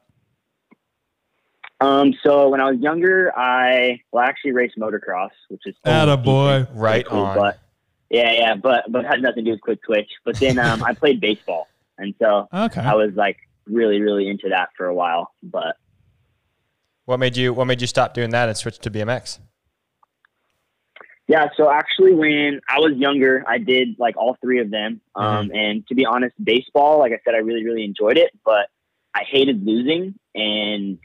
Um, so when I was younger, I well I actually raced motocross, which is Attaboy. right cool, on But yeah, yeah, but but had nothing to do with quick twitch. But then um, I played baseball, and so Okay. I was like really really into that for a while. But what made you what made you stop doing that and switch to BMX yeah, so actually when I was younger, I did like all three of them. Um, and to be honest, baseball, like I said, I really really enjoyed it, but I hated losing and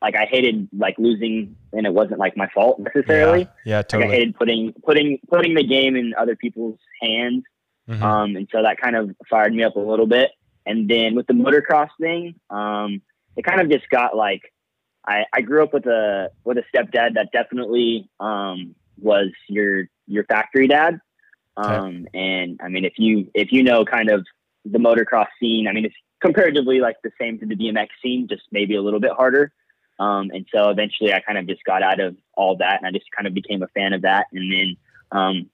like I hated like losing, and it wasn't like my fault necessarily. yeah, yeah Like I hated putting putting putting the game in other people's hands. Mhm. Um, and so that kind of fired me up a little bit. And then with the motocross thing, um, it kind of just got like I, I grew up with a with a stepdad that definitely um, was your your factory dad. Um, and I mean, if you if you know kind of the motocross scene, I mean, it's comparatively like the same to the BMX scene, just maybe a little bit harder. Um, and so eventually, I kind of just got out of all that, and I just kind of became a fan of that. And then um,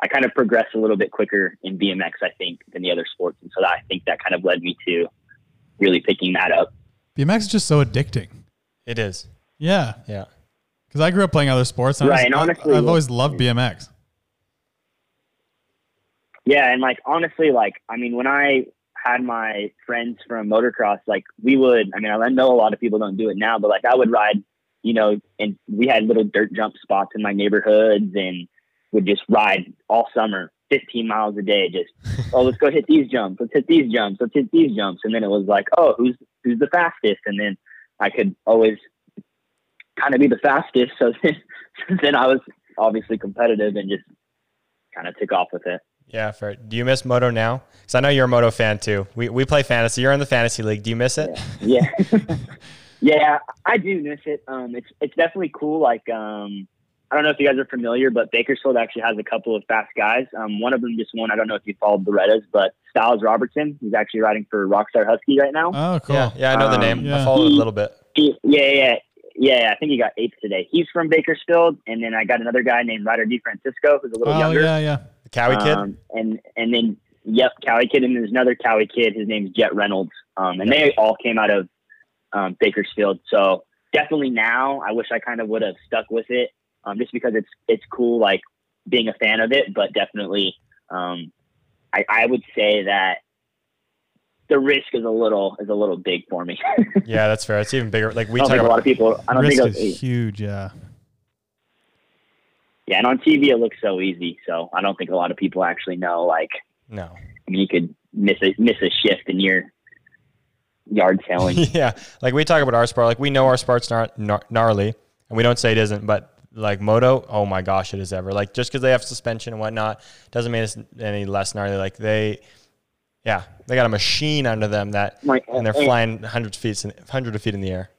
I kind of progressed a little bit quicker in BMX, I think, than the other sports, and so that, I think that kind of led me to really picking that up. BMX is just so addicting. it is Yeah, yeah because I grew up playing other sports. and I Right, just- and I- honestly- I've always loved BMX. Yeah, and like honestly, like I mean, when I had my friends from motocross, like we would. I mean, I know a lot of people don't do it now, but like I would ride, you know, and we had little dirt jump spots in my neighborhoods, and would just ride all summer, 15 miles a day. Just [LAUGHS] oh, let's go hit these jumps, let's hit these jumps, let's hit these jumps, and then it was like, oh, who's who's the fastest? And then I could always kind of be the fastest. So then, [LAUGHS] then I was obviously competitive and just kind of took off with it. Yeah, fair. Do you miss Moto now? Because I know you're a Moto fan too. We, we play fantasy. You're in the fantasy league. Do you miss it? yeah [LAUGHS] yeah i do miss it um it's it's definitely cool like um i don't know if you guys are familiar but bakersfield actually has a couple of fast guys um one of them just won i don't know if you followed the Lorettas, but Stilez Robertson he's actually riding for rockstar husky right now Oh, cool. Yeah, yeah, I know the Um, name. I yeah. followed it a little bit. he, yeah yeah yeah i think he got eighth today he's from bakersfield and then i got another guy named Ryder DiFrancesco who's a little Oh, younger yeah, yeah. The Kawi kid. Um, and and then yep, Kawi kid, and there's another Kawi kid. His name's Jett Reynolds. Um, and they all came out of um, Bakersfield. So definitely now, I wish I kind of would have stuck with it, um, just because it's it's cool, like being a fan of it. But definitely, um, I, I would say that the risk is a little is a little big for me. [LAUGHS] Yeah, that's fair. It's even bigger. Like we I don't talk think a lot of people. I don't Risk think. is huge. Yeah. yeah, and on TV it looks so easy. So I don't think a lot of people actually know. Like, No. I mean, you could miss a miss a shift in your yard selling. [LAUGHS] yeah, like we talk about our sport, like we know our sport's gnar- gnar- gnarly, and we don't say it isn't, but like moto, oh my gosh, it is ever. Like just because they have suspension and whatnot doesn't make it any less gnarly. Like they, yeah, they got a machine under them that, Like, and they're and- flying hundreds of feet, in, hundred of feet in the air.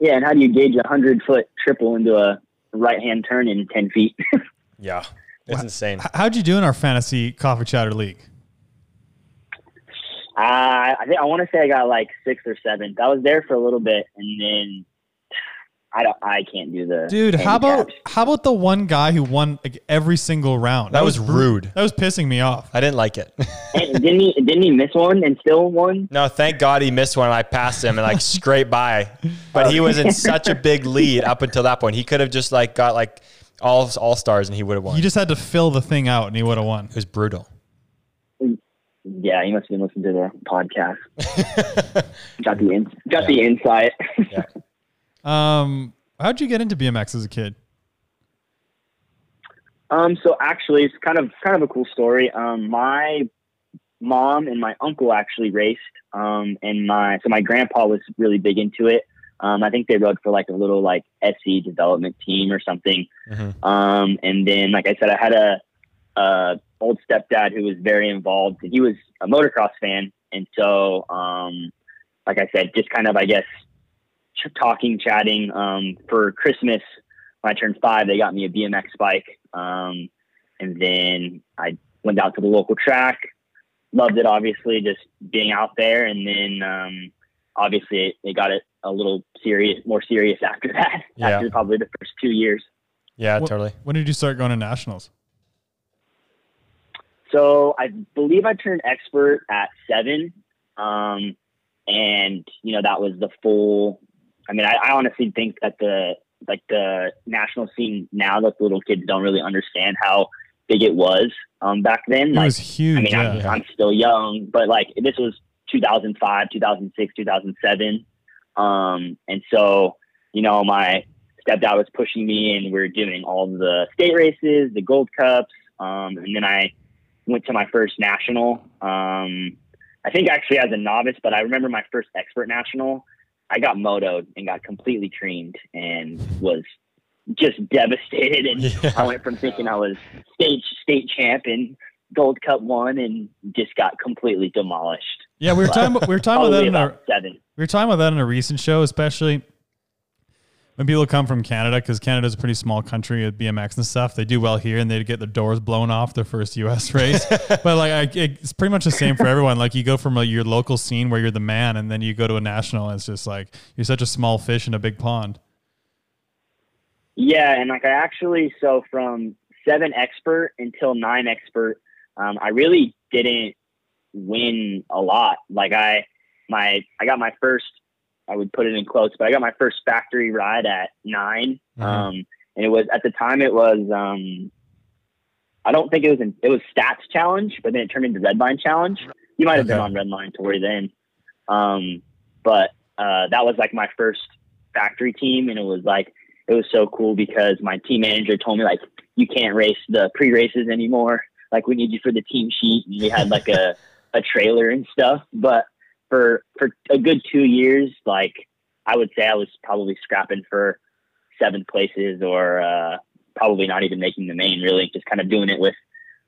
Yeah, and how do you gauge a hundred foot triple into a right hand turn in ten feet? [LAUGHS] Yeah, it's insane. How'd you do in our fantasy coffee chatter league? Uh, I think I want to say I got like six or seven. I was there for a little bit, and then I don't. I can't do the Dude, how about how about the one guy who won like every single round? That was bru- rude. That was pissing me off. I didn't like it. [LAUGHS] And didn't he? Didn't he miss one and still won? no, thank God he missed one. I passed him and like [LAUGHS] scraped by, but he was in such a big lead up until that point. He could have just like got like all all stars and he would have won. You just had to fill the thing out and he would have won. it was brutal. Yeah, he must have been listening to the podcast. [LAUGHS] got the in, got the insight. Um, how'd you get into BMX as a kid? Um, so actually, it's kind of kind of a cool story. Um, my mom and my uncle actually raced. Um, and my so my grandpa was really big into it. Um, I think they rode for like a little like SC development team or something. Mhm. Um, and then like I said, I had a, a old stepdad who was very involved, and he was a motocross fan. And so, um, like I said, just kind of I guess ch- talking, chatting. Um, for Christmas when I turned five, they got me a BMX bike. Um, and then I went out to the local track, loved it, obviously, just being out there. And then, um, obviously it, it got it a little serious, more serious [LAUGHS] after that, Yeah. after probably the first two years. Yeah, Wh- totally. When did you start going to nationals? So I believe I turned expert at seven. Um, and you know, that was the full, I mean, I, I honestly think that the, like the national scene now that the little kids don't really understand how big it was, um, back then. It like, was huge. I mean, yeah. I'm, I'm still young, but like this was 2005, 2006, 2007. Um, and so, you know, my stepdad was pushing me and we are doing all the state races, the gold cups. Um, and then I went to my first national. Um, I think actually as a novice, but I remember my first expert national, I got motoed and got completely creamed and was just devastated. And [LAUGHS] Yeah. I went from thinking I was state state champ and Gold Cup one and just got completely demolished. yeah, we were talking. We were talking about that in our, seven. we were talking about that in a recent show, especially when people come from Canada, because Canada's a pretty small country at BMX and stuff. They do well here, and they get their doors blown off their first U.S. [LAUGHS] race. but like, I, it's pretty much the same for everyone. Like, you go from your local scene where you're the man, and then you go to a national, and it's just like you're such a small fish in a big pond. Yeah, and like I actually so from seven expert until nine expert, um, I really didn't win a lot. Like I my I got my first I would put it in quotes, but I got my first factory ride at 9 Mhm. Um and it was at the time it was um I don't think it was in, it was stats challenge, but then it turned into redline challenge. You might have been Okay. on redline Tory then. Um but uh that was like my first factory team and it was like it was so cool because my team manager told me like you can't race the pre races anymore. Like we need you for the team sheet and we had like a, [LAUGHS] a trailer and stuff. But for for a good two years, like I would say I was probably scrapping for seventh places or uh probably not even making the main really, just kind of doing it with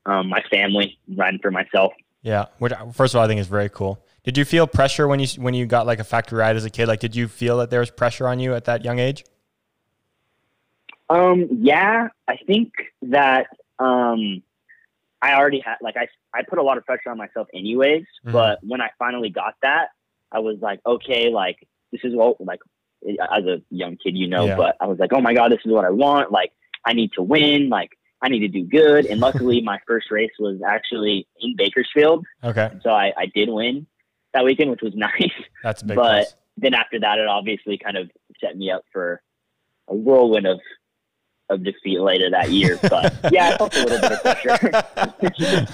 um, my family, riding for myself. Yeah. Which first of all, I think is very cool. Did you feel pressure when you when you got like a factory ride as a kid? Like, did you feel that there was pressure on you at that young age? Um, yeah, I think that um, I already had like I I put a lot of pressure on myself anyways. Mhm. But when I finally got that, I was like, okay, like this is what like as a young kid, you know. Yeah. But I was like, oh my god, this is what I want. Like I need to win. Like I need to do good. And luckily, [LAUGHS] my first race was actually in Bakersfield, Okay, so I I did win that weekend, which was [LAUGHS] nice. that's a big. But- plus. then after that, it obviously kind of set me up for a whirlwind of of defeat later that year. But yeah, I felt a little bit of pressure.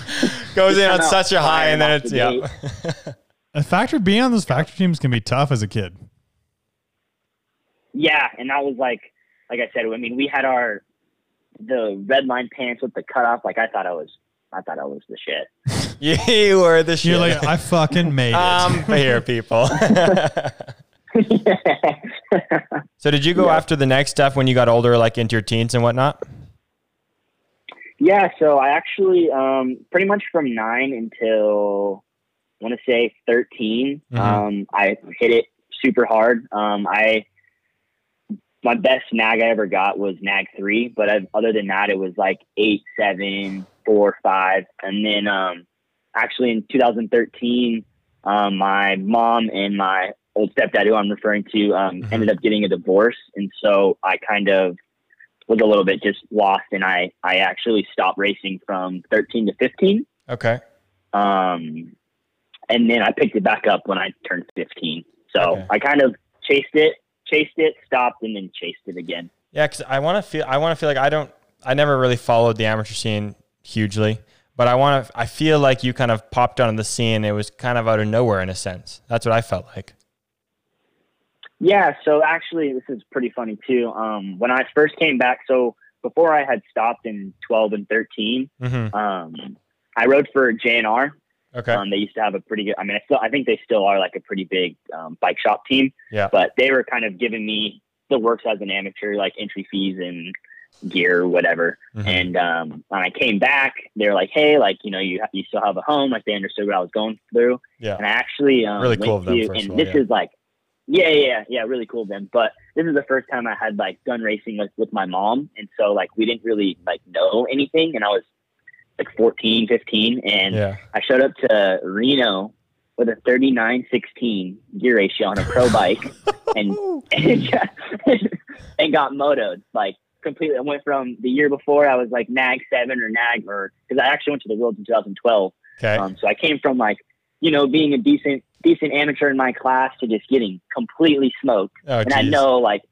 [LAUGHS] Goes in on such a high, and then it's off yeah. A factory being on those factor teams can be tough as a kid. yeah, and that was like, like I said, I mean, we had our the red line pants with the cutoff. Like I thought I was, I thought I was the shit. [LAUGHS] you were the shit. You're like, I fucking made it. Um, I'm here, people. [LAUGHS] [LAUGHS] so did you go Yeah. after the next stuff when you got older, like into your teens and whatnot? Yeah, so I actually um, pretty much from nine until I want to say 13 Mhm. um, I hit it super hard. Um, I my best nag I ever got was nag three, but I, other than that, it was like eight, seven, four, five, and then um, actually in 2013, um, my mom and my old stepdad, who I'm referring to, um, Mhm. ended up getting a divorce, and so I kind of was a little bit just lost, and I I actually stopped racing from 13 to 15. Okay. Um, and then I picked it back up when I turned 15. So Okay. I kind of chased it, chased it, stopped, and then chased it again. Yeah, because I want to feel. I want to feel like I don't. I never really followed the amateur scene hugely, but I want to. I feel like you kind of popped onto the scene. It was kind of out of nowhere in a sense. That's what I felt like. Yeah. So actually, this is pretty funny too. Um, when I first came back, so before I had stopped in 12 and 13, hmm um, I rode for JNR. Okay. Um, they used to have a pretty good. I mean, I still, I think they still are like a pretty big um, bike shop team. Yeah. But they were kind of giving me the works as an amateur, like entry fees and gear, or whatever. Mhm. And um, when I came back, they were like, "Hey, like you know, you ha- you still have a home." Like they understood what I was going through. Yeah. And I actually um, Really cool of them, and all, this yeah. is like, yeah, yeah, yeah, yeah, really cool of them. But this is the first time I had like done racing with with my mom, and so like we didn't really like know anything, and I was like 14, 15, and Yeah. I showed up to Reno with a 3916 gear ratio on a pro [LAUGHS] bike and [LAUGHS] [LAUGHS] and, and got motoed like completely. I went from the year before I was like nag seven or nag or because I actually went to the Worlds in 2012. Okay. Um, so I came from like you know being a decent decent amateur in my class to just getting completely smoked oh, and I know like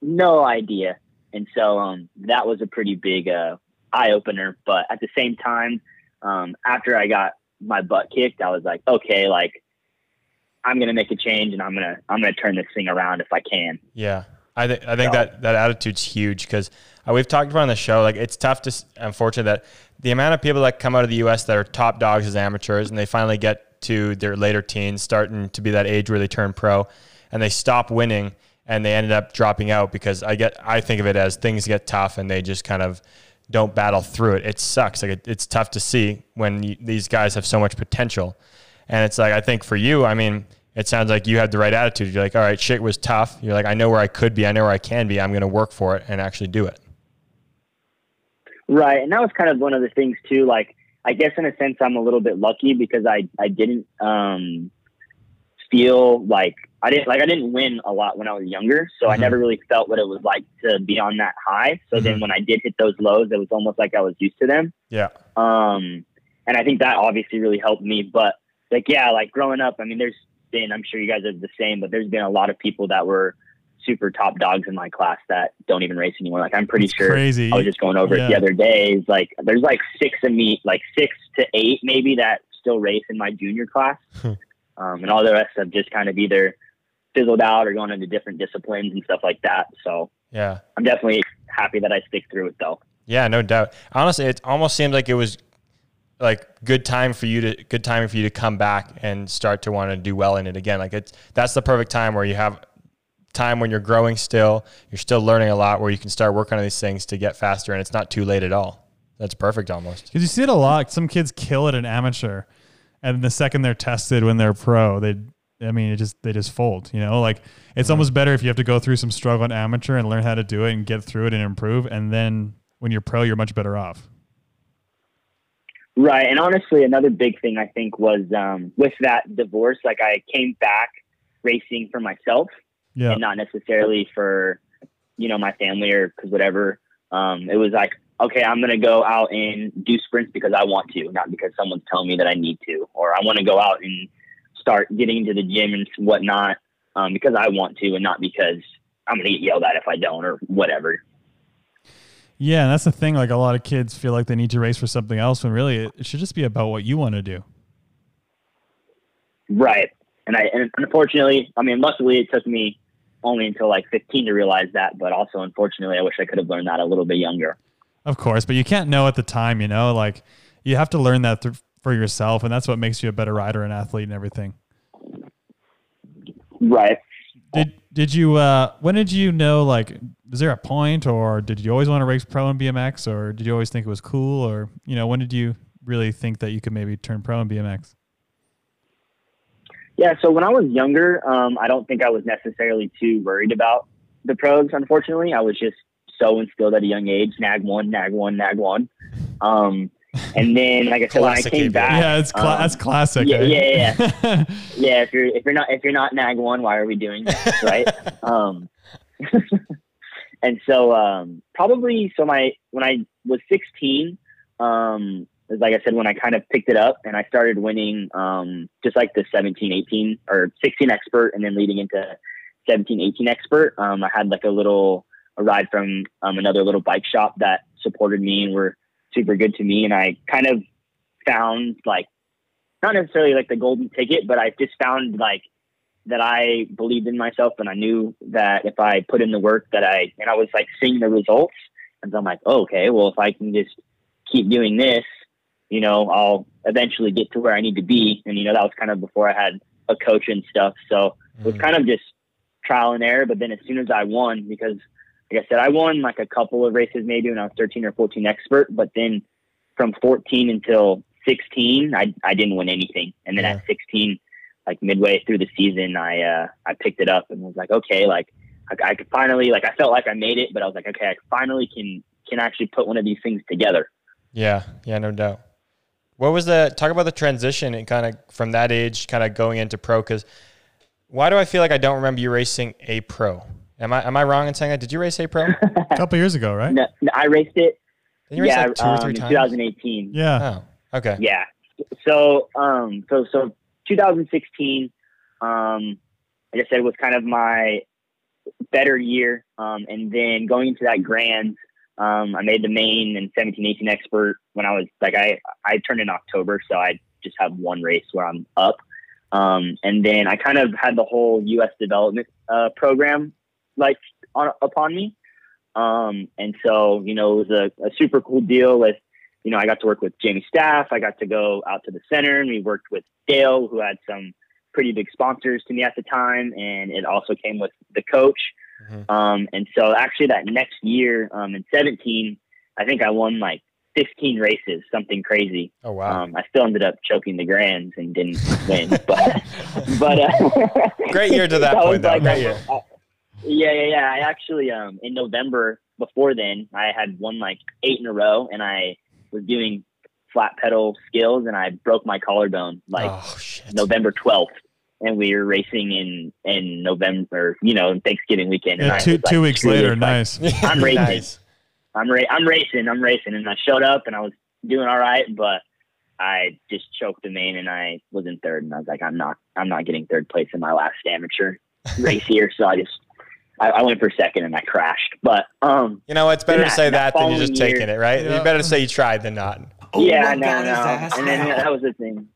no idea. And so um, that was a pretty big uh, eye opener. But at the same time, um, after I got my butt kicked, I was like, okay, like I'm gonna make a change and I'm gonna I'm gonna turn this thing around if I can. Yeah, I think I think So- that that attitude's huge because uh, we've talked about on the show. Like it's tough to, unfortunately, that the amount of people that come out of the U.S. that are top dogs as amateurs and they finally get to their later teens, starting to be that age where they turn pro, and they stop winning and they ended up dropping out because I get I think of it as things get tough and they just kind of don't battle through it. It sucks. Like it, it's tough to see when you, these guys have so much potential. And it's like, I think for you, I mean, it sounds like you had the right attitude. You're like, all right, shit was tough. You're like, I know where I could be. I know where I can be. I'm going to work for it and actually do it. Right, and that was kind of one of the things too. Like, I guess in a sense, I'm a little bit lucky because I I didn't um, feel like I didn't like I didn't win a lot when I was younger, so I Mhm. never really felt what it was like to be on that high. So then when I did hit those lows, it was almost like I was used to them. Yeah. Um, and I think that obviously really helped me. But like, yeah, like growing up, I mean, there's been, I'm sure you guys are the same, but there's been a lot of people that were super top dogs in my class that don't even race anymore. Like, I'm pretty sure crazy. I was just going over it the other day. Is like, there's like six of me, like six to eight maybe that still race in my junior class. [LAUGHS] Um, and all the rest have just kind of either fizzled out or gone into different disciplines and stuff like that. So Yeah. I'm definitely happy that I stick through it though. Yeah, no doubt. Honestly, it almost seemed like it was like good time for you to good time for you to come back and start to want to do well in it again. Like it's that's the perfect time where you have time when you're growing still, you're still learning a lot where you can start working on these things to get faster and it's not too late at all. That's perfect almost. Because you see it a lot. Some kids kill it in amateur, and the second they're tested when they're pro, they, I mean, it just they just fold. You know, like it's almost better if you have to go through some struggle in amateur and learn how to do it and get through it and improve, and then when you're pro, you're much better off. Right. And honestly, another big thing I think was um, with that divorce, like I came back racing for myself Yeah, and not necessarily for, you know, my family or because whatever. Um, it was like, okay, I'm going to go out and do sprints because I want to, not because someone's telling me that I need to, or I want to go out and start getting into the gym and whatnot um, because I want to and not because I'm going to get yelled at if I don't or whatever. yeah, and that's the thing. Like a lot of kids feel like they need to race for something else, when really it, it should just be about what you want to do. Right. And I and unfortunately, I mean, luckily it took me only until like 15 to realize that, but also unfortunately, I wish I could have learned that a little bit younger. Of course, but you can't know at the time, you know, like you have to learn that th- for yourself and that's what makes you a better rider and athlete and everything. Right. Did did you uh when did you know like is there a point or did you always want to race pro in BMX or did you always think it was cool or you know when did you really think that you could maybe turn pro in BMX? Yeah, so when I was younger, um, I don't think I was necessarily too worried about the pros. Unfortunately, I was just so instilled at a young age: nag one, nag one, nag one. Um, and then, like I said, when I came back, yeah, it's cla- um, that's classic. yeah, eh? yeah, yeah. [LAUGHS] yeah. If you're if you're not if you're not nag one, why are we doing this, right? [LAUGHS] um, [LAUGHS] and so um, probably so my when I was 16, um, it was like I said when I kind of picked it up and I started winning um, just like the 17, 18 or 16 expert, and then leading into 17, 18 expert. Um, I had like a little a ride from um, another little bike shop that supported me and were super good to me, and I kind of found like not necessarily like the golden ticket, but I just found like that I believed in myself and I knew that if I put in the work that I and I was like seeing the results and I'm like, oh, okay, well if I can just keep doing this, you know, I'll eventually get to where I need to be. And you know, that was kind of before I had a coach and stuff. So it was kind of just trial and error. But then as soon as I won, because like I said, I won like a couple of races maybe when I was 13 or 14 expert, but then from 14 until 16, I, I didn't win anything. And then Yeah. at 16, like midway through the season, I, uh, I picked it up and was like, okay, like I, I could finally, like, I felt like I made it, but I was like, okay, I finally can, can actually put one of these things together. Yeah, yeah, no doubt. What was the talk about the transition and kind of from that age, kind of going into pro? Because why do I feel like I don't remember you racing a pro? Am I am I wrong in saying that? Did you race a pro? A [LAUGHS] couple years ago, right? No, no, I raced it. you race yeah, like two or um, three times? 2018. Yeah. Oh, okay. Yeah. So, um, so, so 2016, um, like I said, was kind of my better year. Um, and then going into that grand, um, I made the main and 17, 18 expert when I was like, I, I turned in October. So I just have one race where I'm up. Um, and then I kind of had the whole U.S. development uh, program like on, upon me. Um, and so, you know, it was a, a super cool deal with, you know, I got to work with Jamie Staff. I got to go out to the center and we worked with Dale, who had some pretty big sponsors to me at the time. And it also came with the coach. Mhm. Um, and so actually that next year, um, in 17, I think I won like 15 races, something crazy. Oh wow. Um, I still ended up choking the grands and didn't win, [LAUGHS] but, but, uh, Great year to [LAUGHS] that point, though. like- Great year. I- yeah, yeah, yeah. I actually, um, in November before then, I had won like eight in a row, and I was doing flat pedal skills, and I broke my collarbone like oh. November twelfth, and we were racing in in November, you know, Thanksgiving weekend. Yeah, I two was like, two weeks later, this, like, nice. [LAUGHS] I'm racing. nice. I'm ra- I'm racing, I'm racing, and I showed up, and I was doing all right, but I just choked the main, and I was in third, and I was like, I'm not, I'm not getting third place in my last amateur [LAUGHS] race here, so I just, I, I went for second, and I crashed. But um, You know, it's better to say that that than you just following taking it, right? Yeah. You better say you tried than not. Oh yeah, no, God, no, and then now. that was the thing.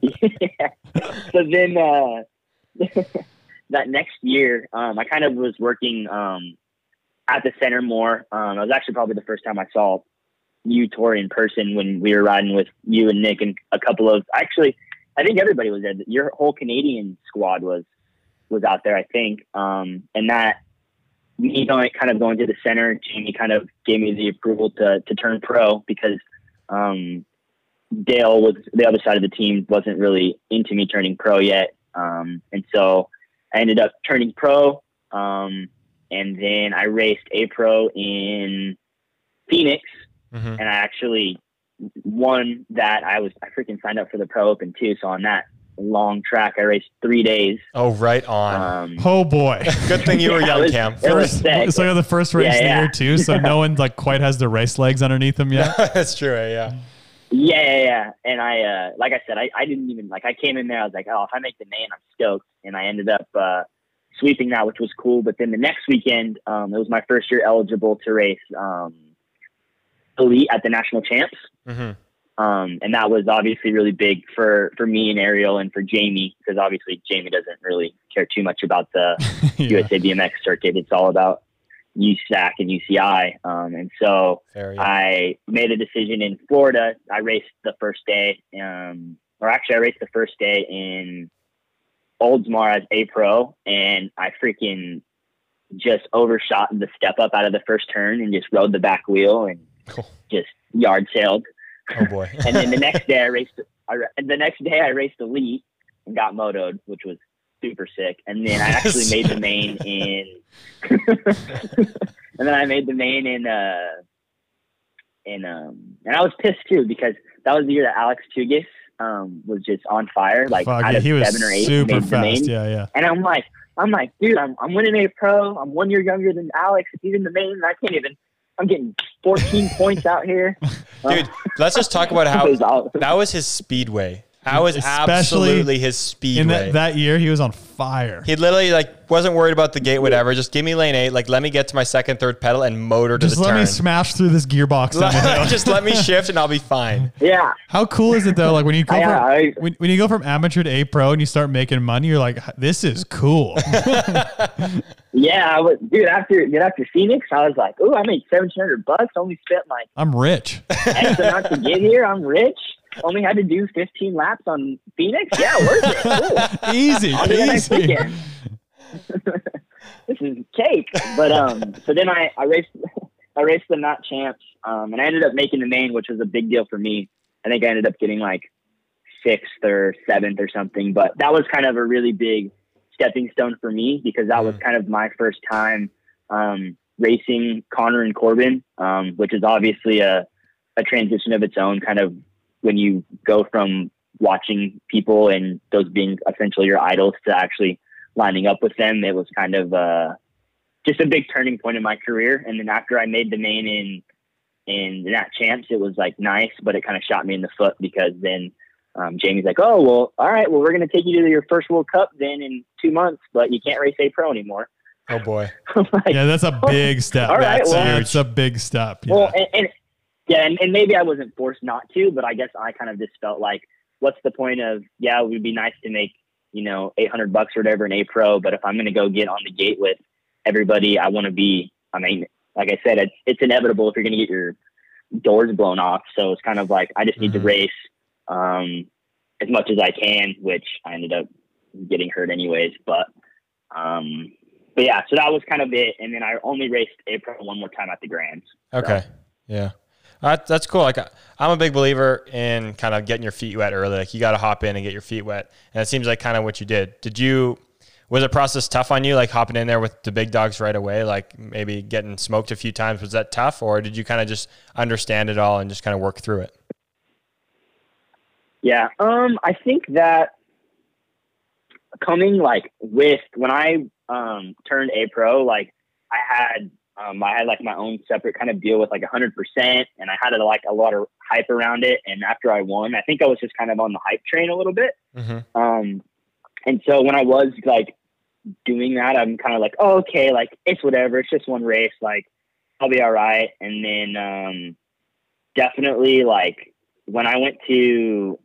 Yeah. [LAUGHS] So then, uh, [LAUGHS] that next year, um, I kind of was working um, at the center more. Um, it was actually probably the first time I saw you, Tory, in person when we were riding with you and Nick and a couple of. Actually, I think everybody was there. Your whole Canadian squad was was out there, I think, um, and that me going kind of going to the center, Jamie kind of gave me the approval to to turn pro because um, Dale was the other side of the team wasn't really into me turning pro yet, um, and so I ended up turning pro, um, and then I raced a pro in Phoenix, Mhm. and I actually won that. I was I freaking signed up for the Pro Open too, so on that long track, I raced three days. Oh, right on. Um, Oh boy. Good thing you were [LAUGHS] yeah, it young, was- Cam. it was First, sick. it's like the first race Yeah, of the yeah. year too, so [LAUGHS] no one like quite has the race legs underneath them yet. [LAUGHS] That's true. eh, Yeah. Yeah, yeah, yeah. And I, uh, like I said, I, I didn't even like. I came in there. I was like, oh, if I make the main, I'm stoked. And I ended up uh, sweeping that, which was cool. But then the next weekend, um, it was my first year eligible to race um, elite at the national champs. hmm Um, and that was obviously really big for, for me and Arielle and for Jamie, because obviously Jamie doesn't really care too much about the [LAUGHS] yeah. USA BMX circuit. It's all about USAC and UCI. Um, and so I made a decision in Florida. I raced the first day, um, or actually, I raced the first day in Oldsmar as a pro, and I freaking just overshot the step up out of the first turn and just rode the back wheel and Cool. just yard sailed. Oh boy. [LAUGHS] And then the next day I raced. I, the next day I raced elite and got motoed, which was super sick. And then I actually made the main in. [LAUGHS] and then I made the main in. uh in um, and I was pissed too because that was the year that Alex Tugis um was just on fire. Like Fuck, out yeah, of he was seven or eight, super made the main. fast. Yeah, yeah. And I'm like, I'm like, dude, I'm, I'm winning a pro. I'm one year younger than Alex. If he's in the main, I can't even. I'm getting 14 [LAUGHS] points out here, Dude, let's just talk about how [LAUGHS] It was that was his speedway. That was Especially absolutely his speedway. In that, that year, he was on fire. he literally like wasn't worried about the gate, whatever. Just give me lane eight. Like let me get to my second, third pedal and motor to Just the let turn. me smash through this gearbox. down the hill. [LAUGHS] just let me [LAUGHS] shift and I'll be fine. yeah, How cool is it though? Like when you go I- from I- when, when you go from amateur to A pro and you start making money, you're like, this is cool. [LAUGHS] yeah. I was, dude, after get after Phoenix, I was like, oh, I made seven hundred bucks. Only spent like I'm rich. X amount to get here. I'm rich. Only had to do 15 laps on Phoenix. Yeah, worth it. [LAUGHS] Cool. Easy, easy. [LAUGHS] this is cake. But um, so then I I raced [LAUGHS] I raced the Nat Champs, um, and I ended up making the main, which was a big deal for me. I think I ended up getting like sixth or seventh or something, but that was kind of a really big stepping stone for me because that was kind of my first time um, racing Connor and Corben, um, which is obviously a a transition of its own. Kind of when you go from watching people and those being essentially your idols to actually lining up with them, it was kind of uh, just a big turning point in my career. And then after I made the main in in the Nat Champs, it was like nice, but it kind of shot me in the foot because then um, Jamie's like, "Oh well, all right, well we're gonna take you to your first World Cup then in two months, but you can't race a pro anymore." Oh boy. [LAUGHS] Like, Yeah, that's a big step. [LAUGHS] All right, That's well- huge. It's a big step. Yeah. Well, and, and yeah, and, and maybe I wasn't forced not to, but I guess I kind of just felt like, what's the point of? Yeah, it would be nice to make you know eight hundred bucks or whatever in a pro, but if I'm going to go get on the gate with everybody, I want to be. I mean, like I said, it's it's inevitable if you're going to get your doors blown off. So it's kind of like I just need Mhm. to race um, as much as I can, which I ended up getting hurt anyways. But um, but yeah, so that was kind of it. And then I only raced a pro one more time at the Grands. Okay. Yeah. That, that's cool. Like I'm a big believer in kind of getting your feet wet early. Like you got to hop in and get your feet wet. And it seems like kind of what you did. Did you, was the process tough on you? Like hopping in there with the big dogs right away, like maybe getting smoked a few times. Was that tough or did you kind of just understand it all and just kind of work through it? Yeah. Um, I think that coming like with when I um turned a pro, like I had um I had like my own separate kind of deal with like a hundred percent and I had a, like a lot of hype around it. And after I won, I think I was just kind of on the hype train a little bit. Mm-hmm. Um, and so when I was like doing that, I'm kind of like, oh, okay, like it's whatever. It's just one race. Like I'll be all right. And then um, definitely like when I went to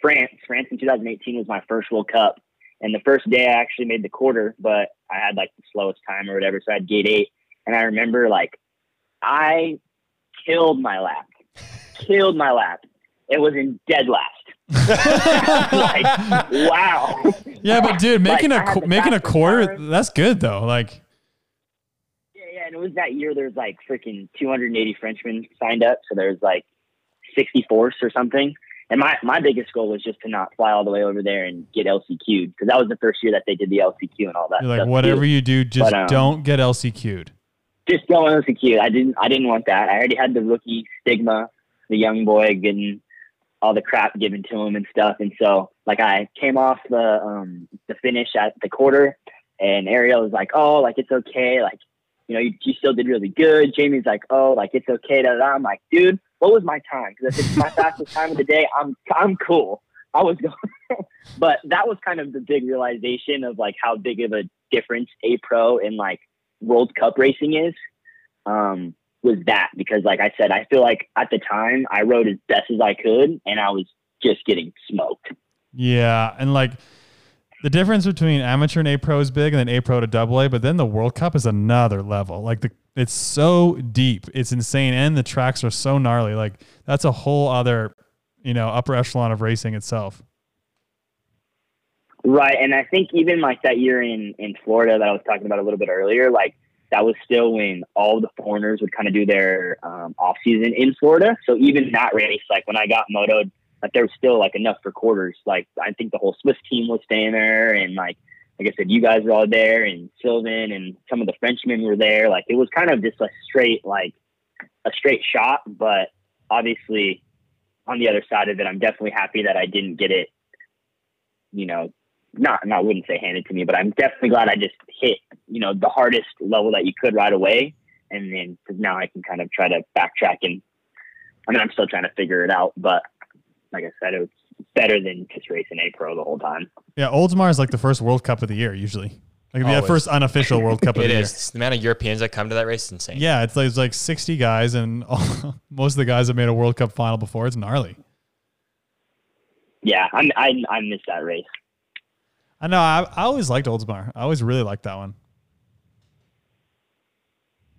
France, France in 2018 was my first World Cup. And the first day I actually made the quarter, but I had like the slowest time or whatever. So I had gate eight. And I remember like I killed my lap, killed my lap. It was in dead last. [LAUGHS] like, wow. yeah, but dude, making Like, a had qu- the making a quarter, time. that's good though. Like, Yeah, yeah, and it was that year. There's like freaking 280 Frenchmen signed up, so there's like 64s or something. And my my biggest goal was just to not fly all the way over there and get LCQ'd because that was the first year that they did the LCQ and all that. you're like, whatever too. you do, just But, um, don't get LCQ'd. Just go LCQ. I didn't I didn't want that. I already had the rookie stigma, the young boy getting all the crap given to him and stuff. And so like I came off the um the finish at the quarter and Arielle was like, Oh, like it's okay, like you know, you, you still did really good. Jamie's like, Oh, like it's okay. Da, da. I'm like, dude, what was my time? Because if it's my [LAUGHS] fastest time of the day, I'm I'm cool. I was going, [LAUGHS] but that was kind of the big realization of like how big of a difference a pro and like World Cup racing is. Um, was that because, like I said, I feel like at the time I rode as best as I could, and I was just getting smoked. Yeah, and like The difference between amateur and A Pro is big, and then A Pro to Double A, but then the World Cup is another level. Like the it's so deep, it's insane, and the tracks are so gnarly. Like that's a whole other, you know, upper echelon of racing itself. Right, and I think even like that year in in Florida that I was talking about a little bit earlier, like that was still when all the foreigners would kind of do their um, off season in Florida. So even that race, like when I got motoed, like there was still like enough for quarters. Like I think the whole Swiss team was staying there, and like like I said, you guys were all there, and Sylvain and some of the Frenchmen were there. Like it was kind of just a straight like a straight shot, but obviously on the other side of it, I'm definitely happy that I didn't get it. You know, not, not I wouldn't say handed to me, but I'm definitely glad I just hit, you know, the hardest level that you could right away. And then cause now I can kind of try to backtrack and I mean, I'm still trying to figure it out, but like I said, it was better than just racing A pro the whole time. Yeah, Oldsmar is like the first World Cup of the year usually. Like the Always. first unofficial World Cup [LAUGHS] of It the is. The amount of Europeans that come to that race is insane. Yeah, it's like, it's like 60 guys, and all, [LAUGHS] most of the guys have made a World Cup final before. It's gnarly. Yeah. I'm, I, I missed that race. I know. I, I always liked Oldsmar. I always really liked that one.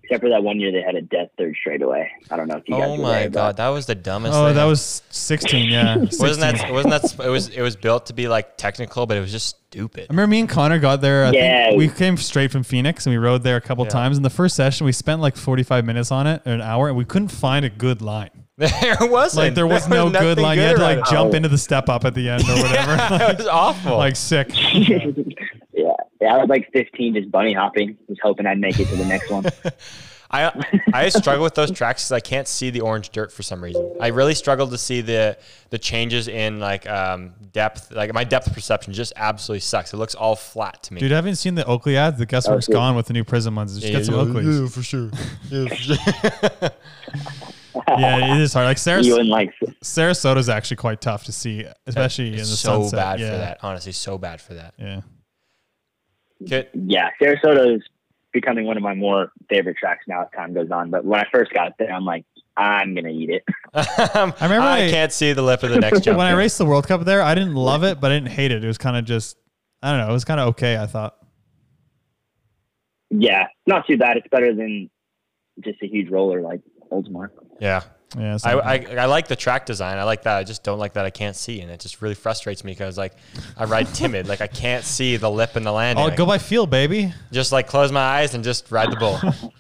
Except for that one year they had a death third straightaway. I don't know if you guys Oh were my there, but- god, that was the dumbest. Oh, thing. that was 16. Yeah, [LAUGHS] wasn't that wasn't that it was it was built to be like technical, but it was just stupid. I remember me and Connor got there. I Yeah. think we came straight from Phoenix and we rode there a couple Yeah. times. In the first session, we spent like 45 minutes on it, or an hour, and we couldn't find a good line. There wasn't. Like there was no good nothing line. You had to like about it. jump into the step up at the end or whatever. [LAUGHS] it was awful. like sick. yeah. [LAUGHS] Yeah. I was like 15 just bunny hopping, just hoping I'd make it to the next one. [LAUGHS] I I struggle with those tracks because I can't see the orange dirt for some reason. I really struggle to see the the changes in like um, depth. Like my depth perception just absolutely sucks. It looks all flat to me. Dude, I haven't seen the Oakley ads? The guesswork's Oh, gone with the new Prizm ones. Just get some Oakleys. for sure. Yeah, for sure. Yeah, it is hard. Like you Saras- and like, Sarasota's actually quite tough to see, especially in the It's so sunset. bad yeah. for that. Honestly, so bad for that. Yeah. Okay. yeah, Sarasota is becoming one of my more favorite tracks now as time goes on. But when I first got there, I'm like, I'm gonna eat it. [LAUGHS] I remember I I- can't see the lip of the next [LAUGHS] jump. when I raced the World Cup there, I didn't love it, but I didn't hate it. It was kind of just, I don't know, it was kind of okay. I thought. Yeah, not too bad. It's better than just a huge roller like Oldsmar. Yeah. Yeah. I, I, I like the track design. I like that. I just don't like that I can't see, and it just really frustrates me because like I ride timid, like I can't see the lip and the landing. I'll go by feel, baby. just like close my eyes and just ride the bull. [LAUGHS]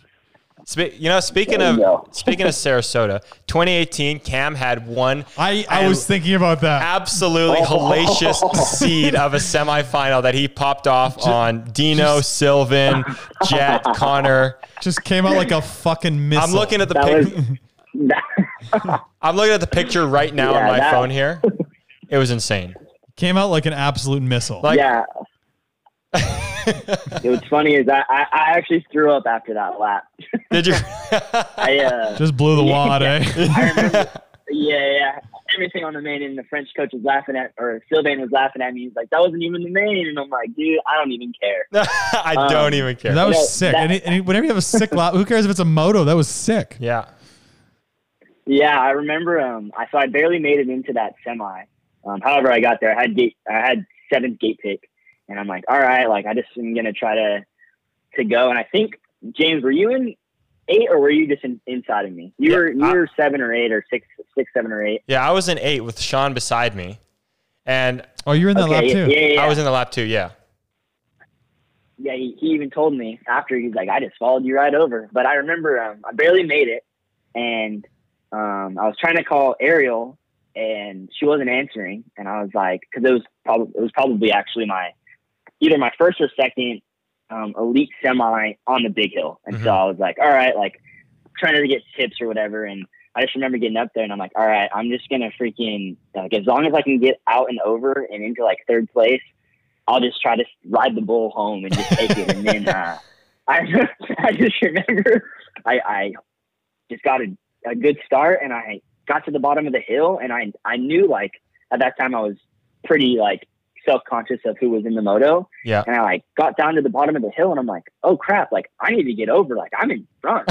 Spe- you know, speaking There of go. [LAUGHS] speaking of Sarasota, 2018, Cam had one I, I was thinking about that. absolutely Oh. hellacious [LAUGHS] seed of a semifinal that he popped off on Dino, Sylvain, Jet, Connor. Just came out like a fucking missile. I'm looking at the That pic- was [LAUGHS] I'm looking at the picture right now on my that- phone here. [LAUGHS] It was insane. Came out like an absolute missile. Like- yeah. [LAUGHS] What's funny is I, I, I actually threw up after that lap. Did you? I uh, Just blew the Yeah. wad, eh? I remember. Yeah, yeah. Everything on the main, and the French coach was laughing at, or Sylvain was laughing at me. He's like, "That wasn't even the main," and I'm like, "Dude, I don't even care." I Um, don't even care. that was You know, sick. that- and, it- and it- whenever you have a sick lap, who cares if it's a moto? That was sick. yeah. Yeah, I remember. Um, I so I barely made it into that semi. Um, however, I got there. I had gate. I had seventh gate pick, and I'm like, all right, like I just am gonna try to to go. And I think James, were you in eight or were you just in, inside of me? You Yeah, were you I- were seven or eight or six, six, seven or eight. Yeah, I was in eight with Sean beside me. And Oh, you're in that lap Okay, too. yeah, yeah, yeah. I was in the lap too, yeah. yeah, he, he even told me after he's like, I just followed you right over. But I remember um, I barely made it, and um, I was trying to call Arielle, and she wasn't answering, and I was like, because it was probably it was probably actually my either my first or second um, elite semi on the big hill, and so Mhm. I was like, all right, like trying to get tips or whatever, and I just remember getting up there, and I'm like, all right, I'm just gonna freaking like as long as I can get out and over and into like third place. I'll just try to ride the bull home and just take it. And then uh, [LAUGHS] I, [LAUGHS] I just remember I, I just got a, a good start and I got to the bottom of the hill and I, I knew like at that time I was pretty like self conscious of who was in the moto. Yeah. And I like got down to the bottom of the hill and I'm like, oh crap, like I need to get over. Like I'm in front.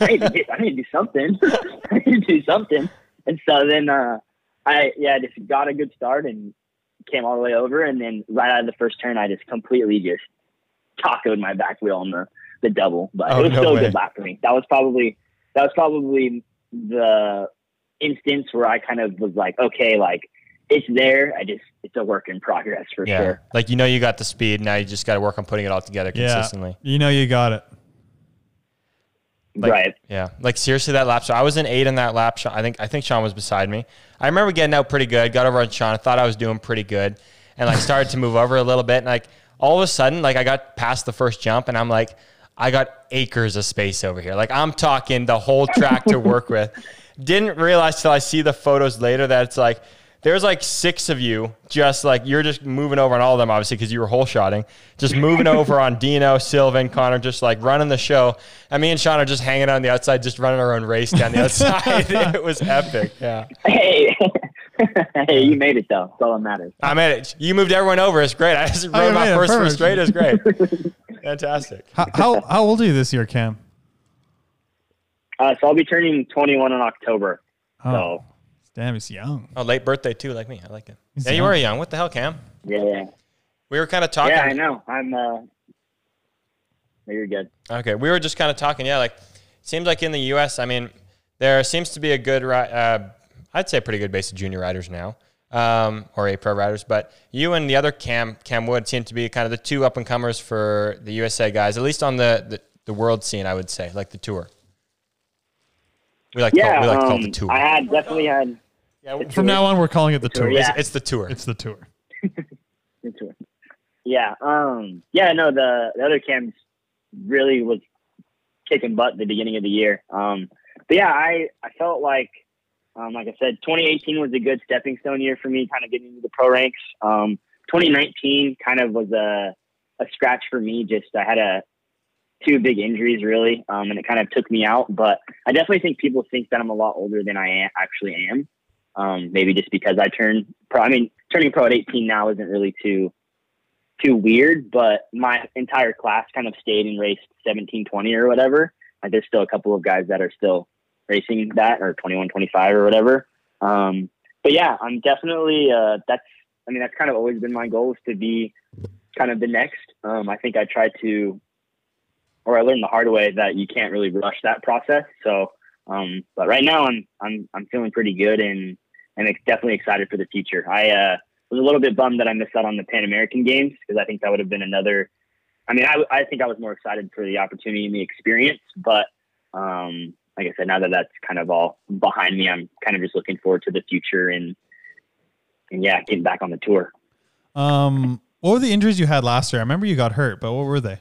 I need to get, I need to do something. [LAUGHS] I need to do something. And so then, uh, I, yeah, just got a good start and came all the way over, and then right out of the first turn, I just completely just tacoed my back wheel on the the double. But Oh, it was no still a way. good lap for me. That was probably that was probably the instance where I kind of was like, okay, like it's there. I just it's a work in progress for Yeah. sure. Like you know you got the speed. Now you just got to work on putting it all together Yeah. consistently. You know you got it. Like- right. Yeah, like seriously, that lap shot. I was in eight in that lap shot. I think I think Sean was beside me. I remember getting out pretty good. Got over on Sean. I thought I was doing pretty good, and like started to move over a little bit. And like all of a sudden, like I got past the first jump, and I'm like, I got acres of space over here. Like I'm talking the whole track to work with. [LAUGHS] Didn't realize till I see the photos later that it's like there's like six of you just like you're just moving over on all of them obviously because you were whole shotting just moving [LAUGHS] over on dino Sylvain connor just like running the show. And me and sean are just hanging on the outside just running our own race down the [LAUGHS] outside. It was epic. Yeah. Hey, [LAUGHS] hey, you made it though. That's all that matters. i made it you moved everyone over it's great [LAUGHS] i just Oh, you my made it. first one Perfect. straight it's great [LAUGHS] fantastic How, how how old are you this year, Cam? Uh, so I'll be turning 21 in October. Oh, So damn, he's young. oh late birthday too like me i like it He's yeah you young. were young what the hell cam yeah, yeah, we were kind of talking yeah. I know. I'm. uh You're good. Okay, we were just kind of talking. Yeah, like seems like in the U.S. I mean, there seems to be a good, ri- uh, I'd say, a pretty good base of junior riders now, um, or A pro riders. But you and the other Cam Cam Wood seem to be kind of the two up and comers for the USA guys, at least on the, the the world scene. I would say, like the tour. We like Yeah, call, we like to call it the um, tour. I had definitely had. yeah, the From tour. now on, we're calling it the tour. Yeah. it's the tour. It's the tour. [LAUGHS] the tour. Yeah. Um. Yeah. No. The the other cams really was kicking butt at the beginning of the year. Um. But yeah, I I felt like, um, like I said, 2018 was a good stepping stone year for me, kind of getting into the pro ranks. Um. 2019 kind of was a a scratch for me. Just I had a two big injuries really, um, and it kind of took me out. But I definitely think people think that I'm a lot older than I am, actually am. Um, maybe just because I turned pro. I mean, turning pro at 18 now isn't really too too weird, but my entire class kind of stayed and raced 17, 20 or whatever. Like there's still a couple of guys that are still racing that or 21, 25 or whatever. Um, but yeah, I'm definitely, uh, that's, I mean, that's kind of always been my goal is to be kind of the next. Um, I think I tried to, or I learned the hard way that you can't really rush that process. So, um, but right now I'm, I'm, I'm feeling pretty good and, and definitely excited for the future. I, uh, was a little bit bummed that I missed out on the Pan American Games because I think that would have been another. I mean, I, I think I was more excited for the opportunity and the experience, but um, like I said, now that that's kind of all behind me, I'm kind of just looking forward to the future and and yeah, getting back on the tour. Um, what were the injuries you had last year? I remember you got hurt, but what were they?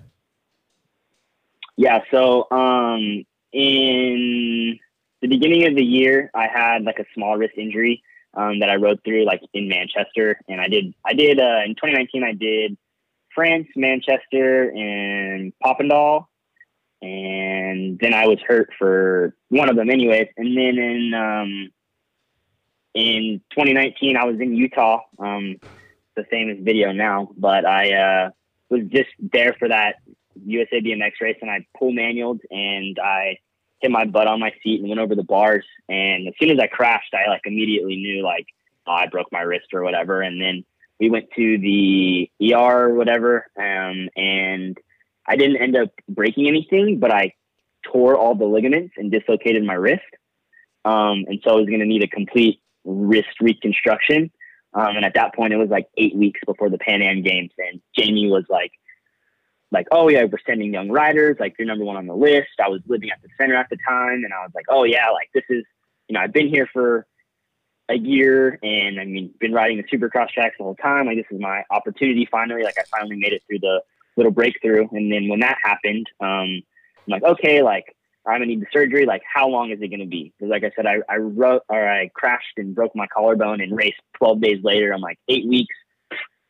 Yeah, so um, in the beginning of the year, I had like a small wrist injury um, that I rode through like in Manchester, and I did I did uh, in 2019 I did France, Manchester, and Papendal, and then I was hurt for one of them anyways, and then in um, in 2019 I was in Utah, um, the famous video now, but I uh, was just there for that USA BMX race and I pull manualed and I hit my butt on my seat and went over the bars. And as soon as I crashed, I like immediately knew like oh, I broke my wrist or whatever. And then we went to the ER or whatever. Um, and I didn't end up breaking anything, but I tore all the ligaments and dislocated my wrist. Um, and so I was going to need a complete wrist reconstruction. Um, and at that point, it was like eight weeks before the Pan Am Games, and Jamie was like, like, oh yeah, we're sending young riders. Like you're number one on the list. I was living at the center at the time, and I was like, oh yeah, like this is, you know, I've been here for a year, and I mean, been riding the Supercross tracks the whole time. Like this is my opportunity finally. Like I finally made it through the little breakthrough, and then when that happened, um, I'm like, okay, like I'm gonna need the surgery. Like how long is it gonna be? Because like I said, I I wrote or I crashed and broke my collarbone and raced 12 days later. I'm like eight weeks.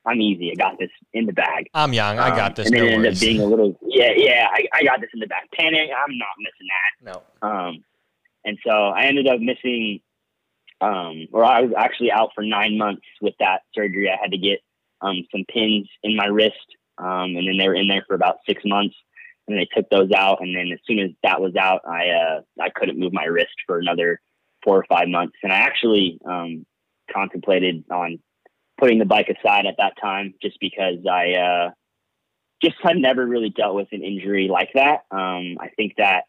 I'm easy. I got this in the bag. I'm young. I got Um, this. And then No it ended up being a little, yeah, yeah, I, I got this in the back. Panic, I'm not missing that. no. Um, and so I ended up missing, um, or I was actually out for nine months with that surgery. I had to get um, some pins in my wrist, um, and then they were in there for about six months. And they took those out, and then as soon as that was out, I uh, I couldn't move my wrist for another four or five months. And I actually um, contemplated on putting the bike aside at that time just because I uh, just had never really dealt with an injury like that. Um, I think that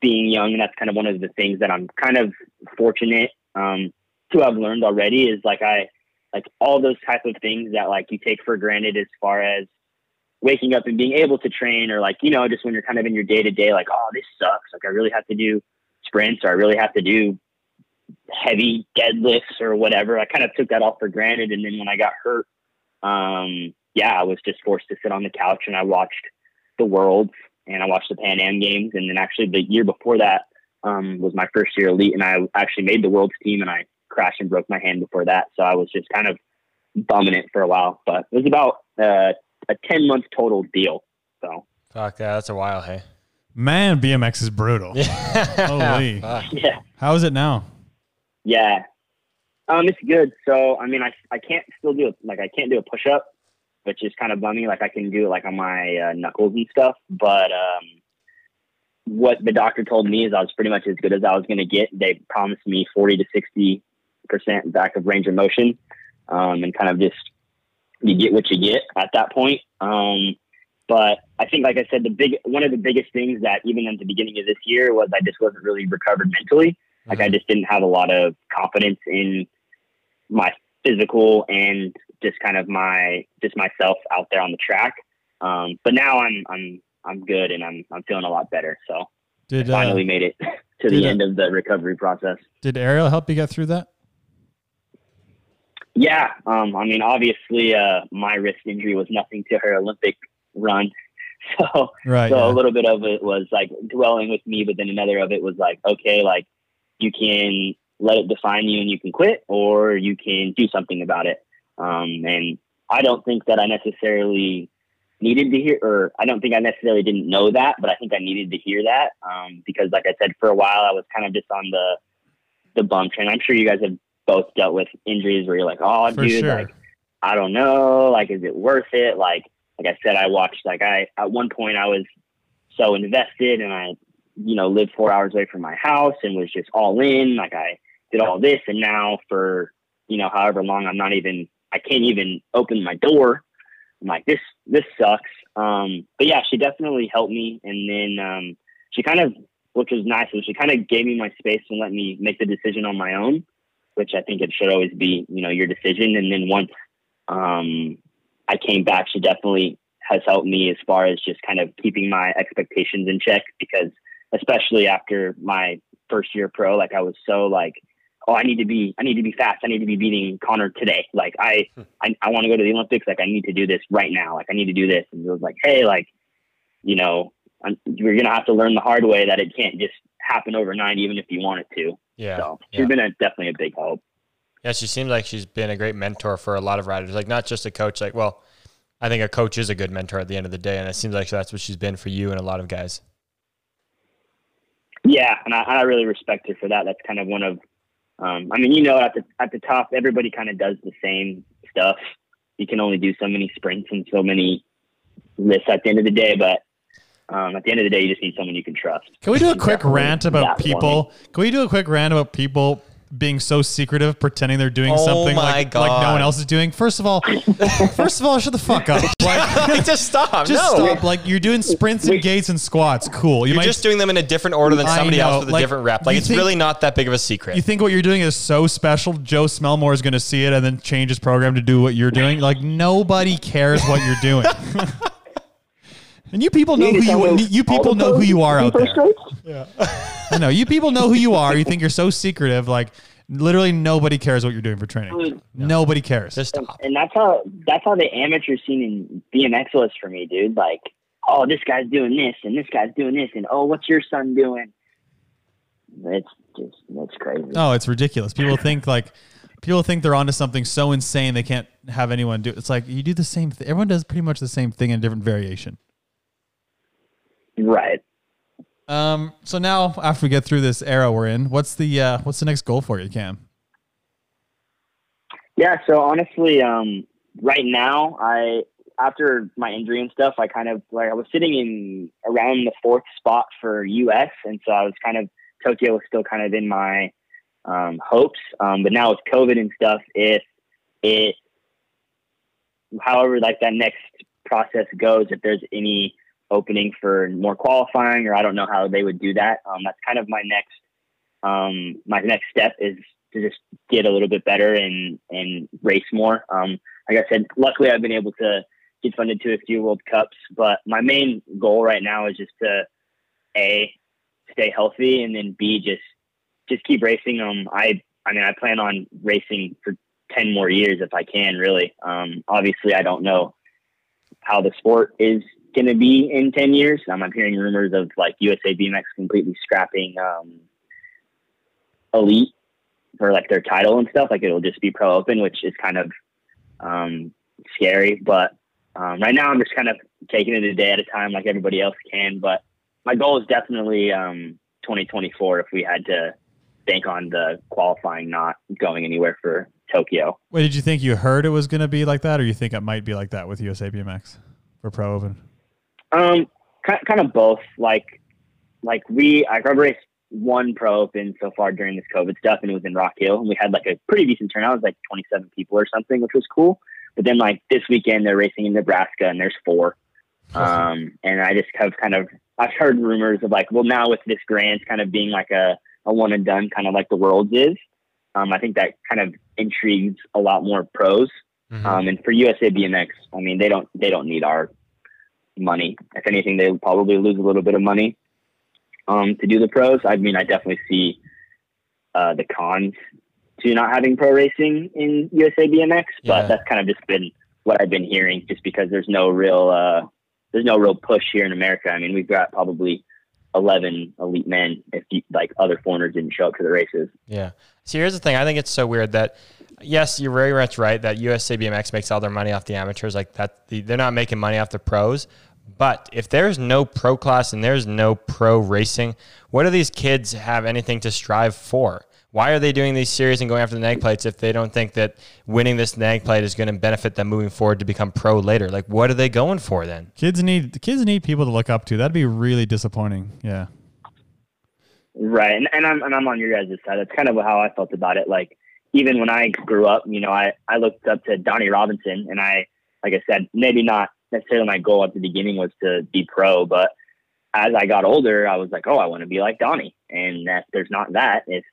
being young, and that's kind of one of the things that I'm kind of fortunate um, to have learned already is like I like all those type of things that like you take for granted as far as waking up and being able to train or like you know just when you're kind of in your day to day like oh this sucks. Like I really have to do sprints or I really have to do heavy deadlifts or whatever. I kind of took that all for granted and then when I got hurt um yeah I was just forced to sit on the couch and I watched the worlds and I watched the Pan Am games. And then actually the year before that um was my first year elite and I actually made the world's team and I crashed and broke my hand before that so I was just kind of bumming it for a while but it was about uh a 10 month total deal. So, Fuck yeah, that's a while, hey. Man, BMX is brutal. Holy. [LAUGHS] Fuck. yeah. How is it now? Yeah. Um, it's good. So, I mean, I, I can't still do it. Like, I can't do a push up, which is kind of bummy. Like, I can do like on my uh, knuckles and stuff. But, um, what the doctor told me is I was pretty much as good as I was going to get. They promised me 40 to 60% back of range of motion. Um, and kind of just you get what you get at that point. Um, but I think, like I said, the big one of the biggest things that even at the beginning of this year was I just wasn't really recovered mentally. Like I just didn't have a lot of confidence in my physical and just kind of my just myself out there on the track. Um, but now I'm I'm I'm good and I'm I'm feeling a lot better. So Did I uh, finally made it [LAUGHS] to the uh, end of the recovery process. did Arielle help you get through that? Yeah, um, I mean, obviously, uh, my wrist injury was nothing to her Olympic run, [LAUGHS] so Right. so yeah. a little bit of it was like dwelling with me, but then another of it was like, okay, like you can let it define you and you can quit, or you can do something about it. Um, and I don't think that I necessarily needed to hear, or I don't think I necessarily didn't know that, but I think I needed to hear that um, because, like I said, for a while I was kind of just on the the bum train. I'm sure you guys have both dealt with injuries where you're like, oh, For dude, sure. like I don't know, like is it worth it? Like like I said, I watched like I at one point I was so invested and I you know lived four hours away from my house and was just all in. Like I did all this and now for you know however long I'm not even I can't even open my door. I'm like this this sucks. Um, but yeah, she definitely helped me and then um, she kind of which was nice was she kind of gave me my space and let me make the decision on my own which I think it should always be, you know, your decision. And then once um, I came back, she definitely has helped me as far as just kind of keeping my expectations in check because especially after my first year pro, like I was so like, oh, I need to be, I need to be fast. I need to be beating Connor today. Like I, I, I want to go to the Olympics. Like I need to do this right now. Like I need to do this. And it was like, hey, like, you know, I'm, you're gonna have to learn the hard way that it can't just happen overnight, even if you want it to. Yeah. So she's yeah. been a, definitely a big help. Yeah, she seems like she's been a great mentor for a lot of riders. Like not just a coach. Like, well, I think a coach is a good mentor at the end of the day, and it seems like that's what she's been for you and a lot of guys. Yeah, and I, I really respect her for that. That's kind of one of, um, I mean, you know, at the at the top, everybody kind of does the same stuff. You can only do so many sprints and so many lifts at the end of the day, but um, at the end of the day, you just need someone you can trust. Can we do a quick rant about that for people? Can we do a quick rant about people being so secretive, pretending they're doing Oh something my like, like no one else is doing? First of all, [LAUGHS] first of all, shut the fuck up. [LAUGHS] Like, just stop. just no. stop. Like you're doing sprints and gates and squats. Cool. You You're might just doing them in a different order than somebody else with a different rep. Like it's think- really not that big of a secret. You think what you're doing is so special? Joe Smellmore is going to see it and then change his program to do what you're doing. Like nobody cares what you're doing. [LAUGHS] and you people know who you you people know who you are out there. Yeah. I know you people know who you are. You think you're so [LAUGHS] secretive. Like literally nobody cares what you're doing for training. Nobody cares. just stop. And that's how that's how the amateur scene in BMX was for me, dude. Like, oh, this guy's doing this, and this guy's doing this, and oh, what's your son doing? It's just it's crazy. Oh, it's ridiculous. People [LAUGHS] think like people think they're onto something so insane they can't have anyone do. It. It's like you do the same thing. Everyone does pretty much the same thing in a different variation. Right. Um. So now, after we get through this era we're in, what's the uh, what's the next goal for you, Cam? Yeah, so honestly, um, right now, I after my injury and stuff, I kind of like I was sitting in around the fourth spot for US, and so I was kind of Tokyo was still kind of in my um, hopes. Um, but now with COVID and stuff, if it however like that next process goes, if there's any opening for more qualifying, or I don't know how they would do that. Um, that's kind of my next um, my next step is to just get a little bit better and and race more. Um, like I said, luckily I've been able to get funded to a few World Cups, but my main goal right now is just to a stay healthy and then b just just keep racing. Um, I I mean I plan on racing for ten more years if I can. Really, um, obviously I don't know how the sport is going to be in 10 years. I'm hearing rumors of like USA BMX completely scrapping um, elite for like their title and stuff. Like it'll just be pro open, which is kind of um, scary. But um, right now, I'm just kind of taking it a day at a time, like everybody else can. But my goal is definitely um, 2024. If we had to bank on the qualifying not going anywhere for Tokyo. Wait, did you think you heard it was going to be like that, or you think it might be like that with USA BMX for Pro Open? Um, kind, kind of both. Like, like we, I've raced one pro open so far during this COVID stuff, and it was in Rock Hill, and we had like a pretty decent turnout. It was like 27 people or something, which was cool. But then like this weekend, they're racing in Nebraska, and there's four. Um, and I just have kind of I've heard rumors of like, well, now with this grant kind of being like a a one and done, kind of like the world's is. Um, I think that kind of intrigues a lot more pros. Mm-hmm. Um, and for USA BMX, I mean, they don't they don't need our money. If anything, they'll probably lose a little bit of money um, to do the pros. I mean, I definitely see uh, the cons to not having pro racing in USA BMX, but yeah. that's kind of just been what I've been hearing, just because there's no real uh, there's no real push here in America. I mean, we've got probably 11 elite men if you, like other foreigners didn't show up to the races. Yeah. So here's the thing. I think it's so weird that yes, you're very much right that USA BMX makes all their money off the amateurs. Like that, they're not making money off the pros. But if there's no pro class and there's no pro racing, what do these kids have anything to strive for? Why are they doing these series and going after the nag plates if they don't think that winning this nag plate is going to benefit them moving forward to become pro later? Like, what are they going for then? Kids need the kids need people to look up to. That'd be really disappointing. Yeah. Right, and, and I'm and I'm on your guys' side. That's kind of how I felt about it. Like even when I grew up, you know, I I looked up to Donny Robinson, and I like I said, maybe not necessarily my goal at the beginning was to be pro, but as I got older, I was like, oh, I want to be like Donny. And that there's not that. If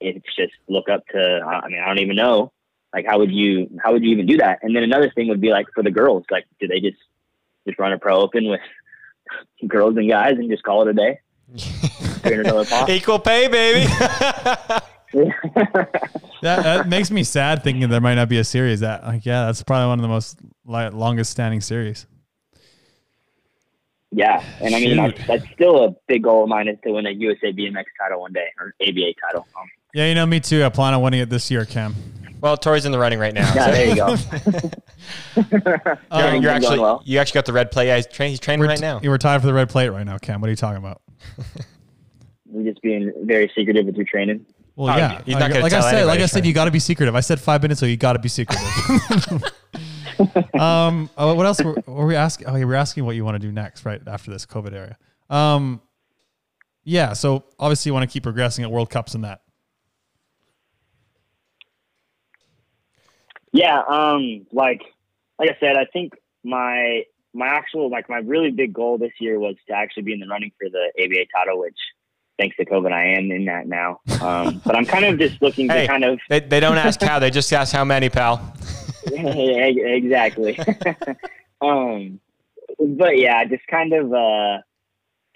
it's just look up to, I mean, I don't even know. Like, how would you, how would you even do that? And then another thing would be like for the girls, like, do they just, just run a pro open with [LAUGHS] girls and guys and just call it a day? [LAUGHS] Equal pay, baby. [LAUGHS] that, that, makes me sad thinking there might not be a series that like yeah that's probably one of the most like, longest standing series. Yeah and i mean that's, that's, still a big goal of mine is to win a usa bmx title one day or aba title. Um, yeah you know me too. I plan on winning it this year cam. Well Tory's in the running right now yeah so. there you go. [LAUGHS] [LAUGHS] um, you're actually well. you actually got the red plate. Yeah, he's, tra- he's training right now. you were tied for the red plate right now cam. What are you talking about? [LAUGHS] You're just being very secretive with your training well, oh, yeah. He's not like I said, like I said, you got to be secretive. I said five minutes, so you got to be secretive. [LAUGHS] um, oh, what else were, were we asking? Oh, yeah, we're asking what you want to do next, right after this COVID area. Um, yeah. So obviously, you want to keep progressing at World Cups and that. Yeah. Um. Like, like I said, I think my my actual like my really big goal this year was to actually be in the running for the ABA title, which thanks to COVID, I am in that now. Um, but I'm kind of just looking hey, to kind of. They, they don't ask how, they just ask how many, pal. [LAUGHS] exactly. [LAUGHS] um, but yeah, just kind of uh,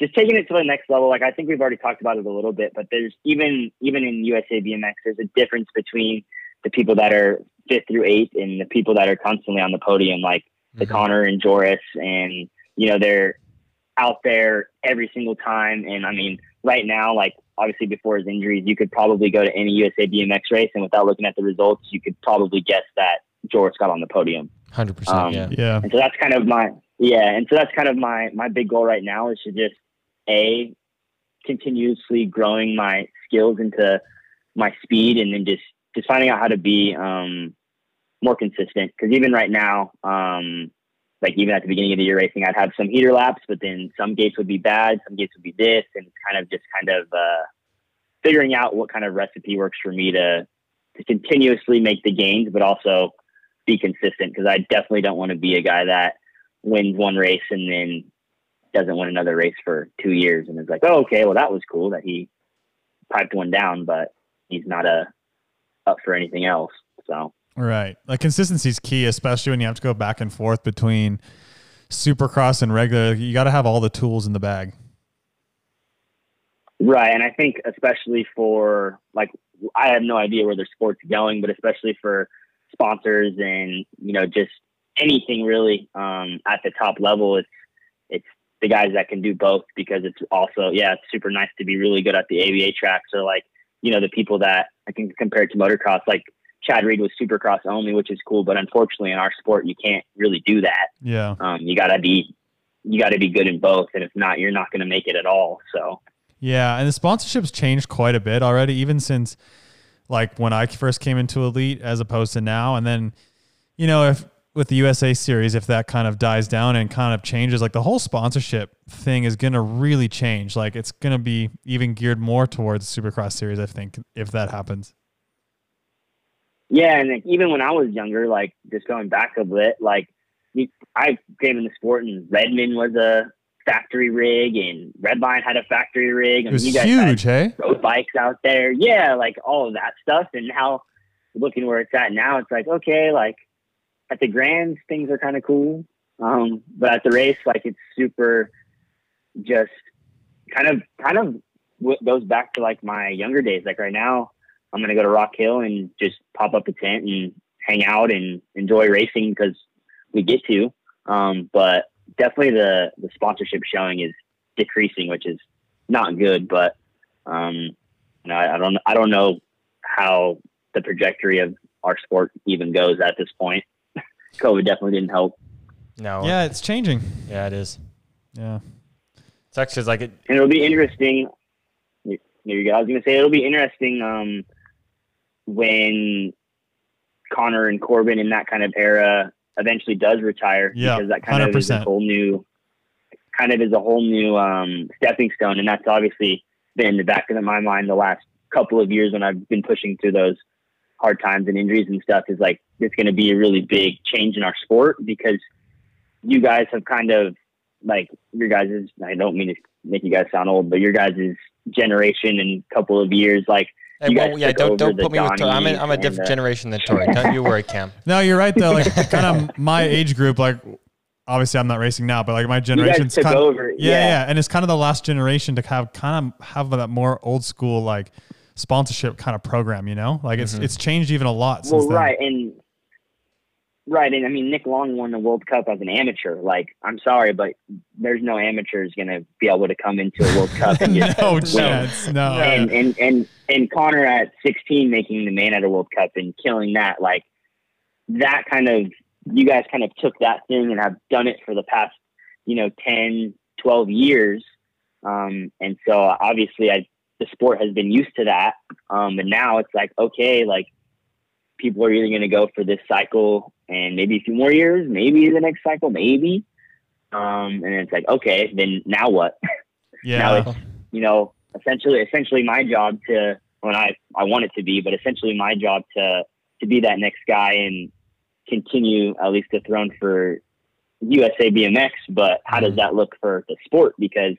just taking it to the next level. Like I think we've already talked about it a little bit, but there's even even in USA BMX, there's a difference between the people that are fifth through eighth and the people that are constantly on the podium, like mm-hmm. the Connor and Joris, and you know they're out there every single time. And I mean, right now, like obviously before his injuries, you could probably go to any USA BMX race, and without looking at the results, you could probably guess that Joris got on the podium. Hundred um, percent. Yeah. Yeah. And so that's kind of my yeah, and so that's kind of my my big goal right now is to just a continuously growing my skills into my speed, and then just just finding out how to be um, more consistent. Because even right now, um, like even at the beginning of the year racing, I'd have some heater laps, but then some gates would be bad, some gates would be this, and kind of just kind of uh, figuring out what kind of recipe works for me to to continuously make the gains, but also be consistent because I definitely don't want to be a guy that wins one race and then doesn't win another race for two years and is like, oh, okay, well that was cool that he piped one down, but he's not a up for anything else. So Right. Like consistency is key, especially when you have to go back and forth between supercross and regular. You got to have all the tools in the bag. Right, and I think especially for like I have no idea where their sport's going, but especially for sponsors and you know just anything really um, at the top level, it's it's the guys that can do both because it's also yeah it's super nice to be really good at the ABA tracks or like you know the people that I can compare it to motocross like Chad Reed was supercross only, which is cool, but unfortunately in our sport you can't really do that. Yeah. Um, you gotta be you gotta be good in both, and if not, you're not gonna make it at all. So. Yeah, and the sponsorships changed quite a bit already, even since like when I first came into Elite as opposed to now. And then, you know, if with the USA series, if that kind of dies down and kind of changes, like the whole sponsorship thing is gonna really change. Like it's gonna be even geared more towards Supercross series, I think, if that happens. Yeah, and like, even when I was younger, like just going back a bit, like I came in the sport and Redmond was a factory rig and Redline had a factory rig. It was you guys huge, hey? road bikes out there. Yeah, like all of that stuff. And now looking where it's at now, it's like, okay, like at the Grands, things are kind of cool. Um, but at the race, like it's super just kind of, kind of w- goes back to like my younger days. Like right now, I'm going to go to Rock Hill and just pop up a tent and hang out and enjoy racing because we get to. Um, but definitely the, the sponsorship showing is decreasing, which is not good, but, um, you know, I, I don't, I don't know how the trajectory of our sport even goes at this point. [LAUGHS] COVID definitely didn't help. No. Yeah, it's changing. Yeah, it is. Yeah. Sucks because like it. and it'll be interesting. There you go. I was going to say it'll be interesting um, when Connor and Corben in that kind of era eventually does retire Yeah, because that kind of is a whole new kind of is a whole new um, stepping stone, and that's obviously been in the back of my mind the last couple of years when I've been pushing through those hard times and injuries and stuff. Is like it's going to be a really big change in our sport because you guys have kind of like your guys' is I don't mean to make you guys sound old, but your guys' is generation and couple of years, like Hey, well, yeah, don't don't put me with Tory. I'm a, Donnies I'm a different the- generation than Tory. Don't you worry, Cam. [LAUGHS] No, you're right though. Like [LAUGHS] kind of my age group, like obviously I'm not racing now, but like my generation's took kind over, yeah, yeah. yeah, and it's kind of the last generation to have kind of have that more old school like sponsorship kind of program. You know, like it's mm-hmm. it's changed even a lot since well, then. right, and right, and I mean Nick Long won the World Cup as an amateur. Like, I'm sorry, but there's no amateurs going to be able to come into a World Cup and [LAUGHS] just no win. chance. No. and, and and and Connor at 16 making the main at a World Cup and killing that like that kind of you guys kind of took that thing and have done it for the past you know 10 12 years um, and so obviously I the sport has been used to that um, and now it's like okay like people are either going to go for this cycle and maybe a few more years maybe the next cycle maybe um, and it's like okay then now what [LAUGHS] now yeah. it's you know essentially essentially my job to when I I want it to be, but essentially my job to to be that next guy and continue at least the throne for USA BMX. But how does that look for the sport? Because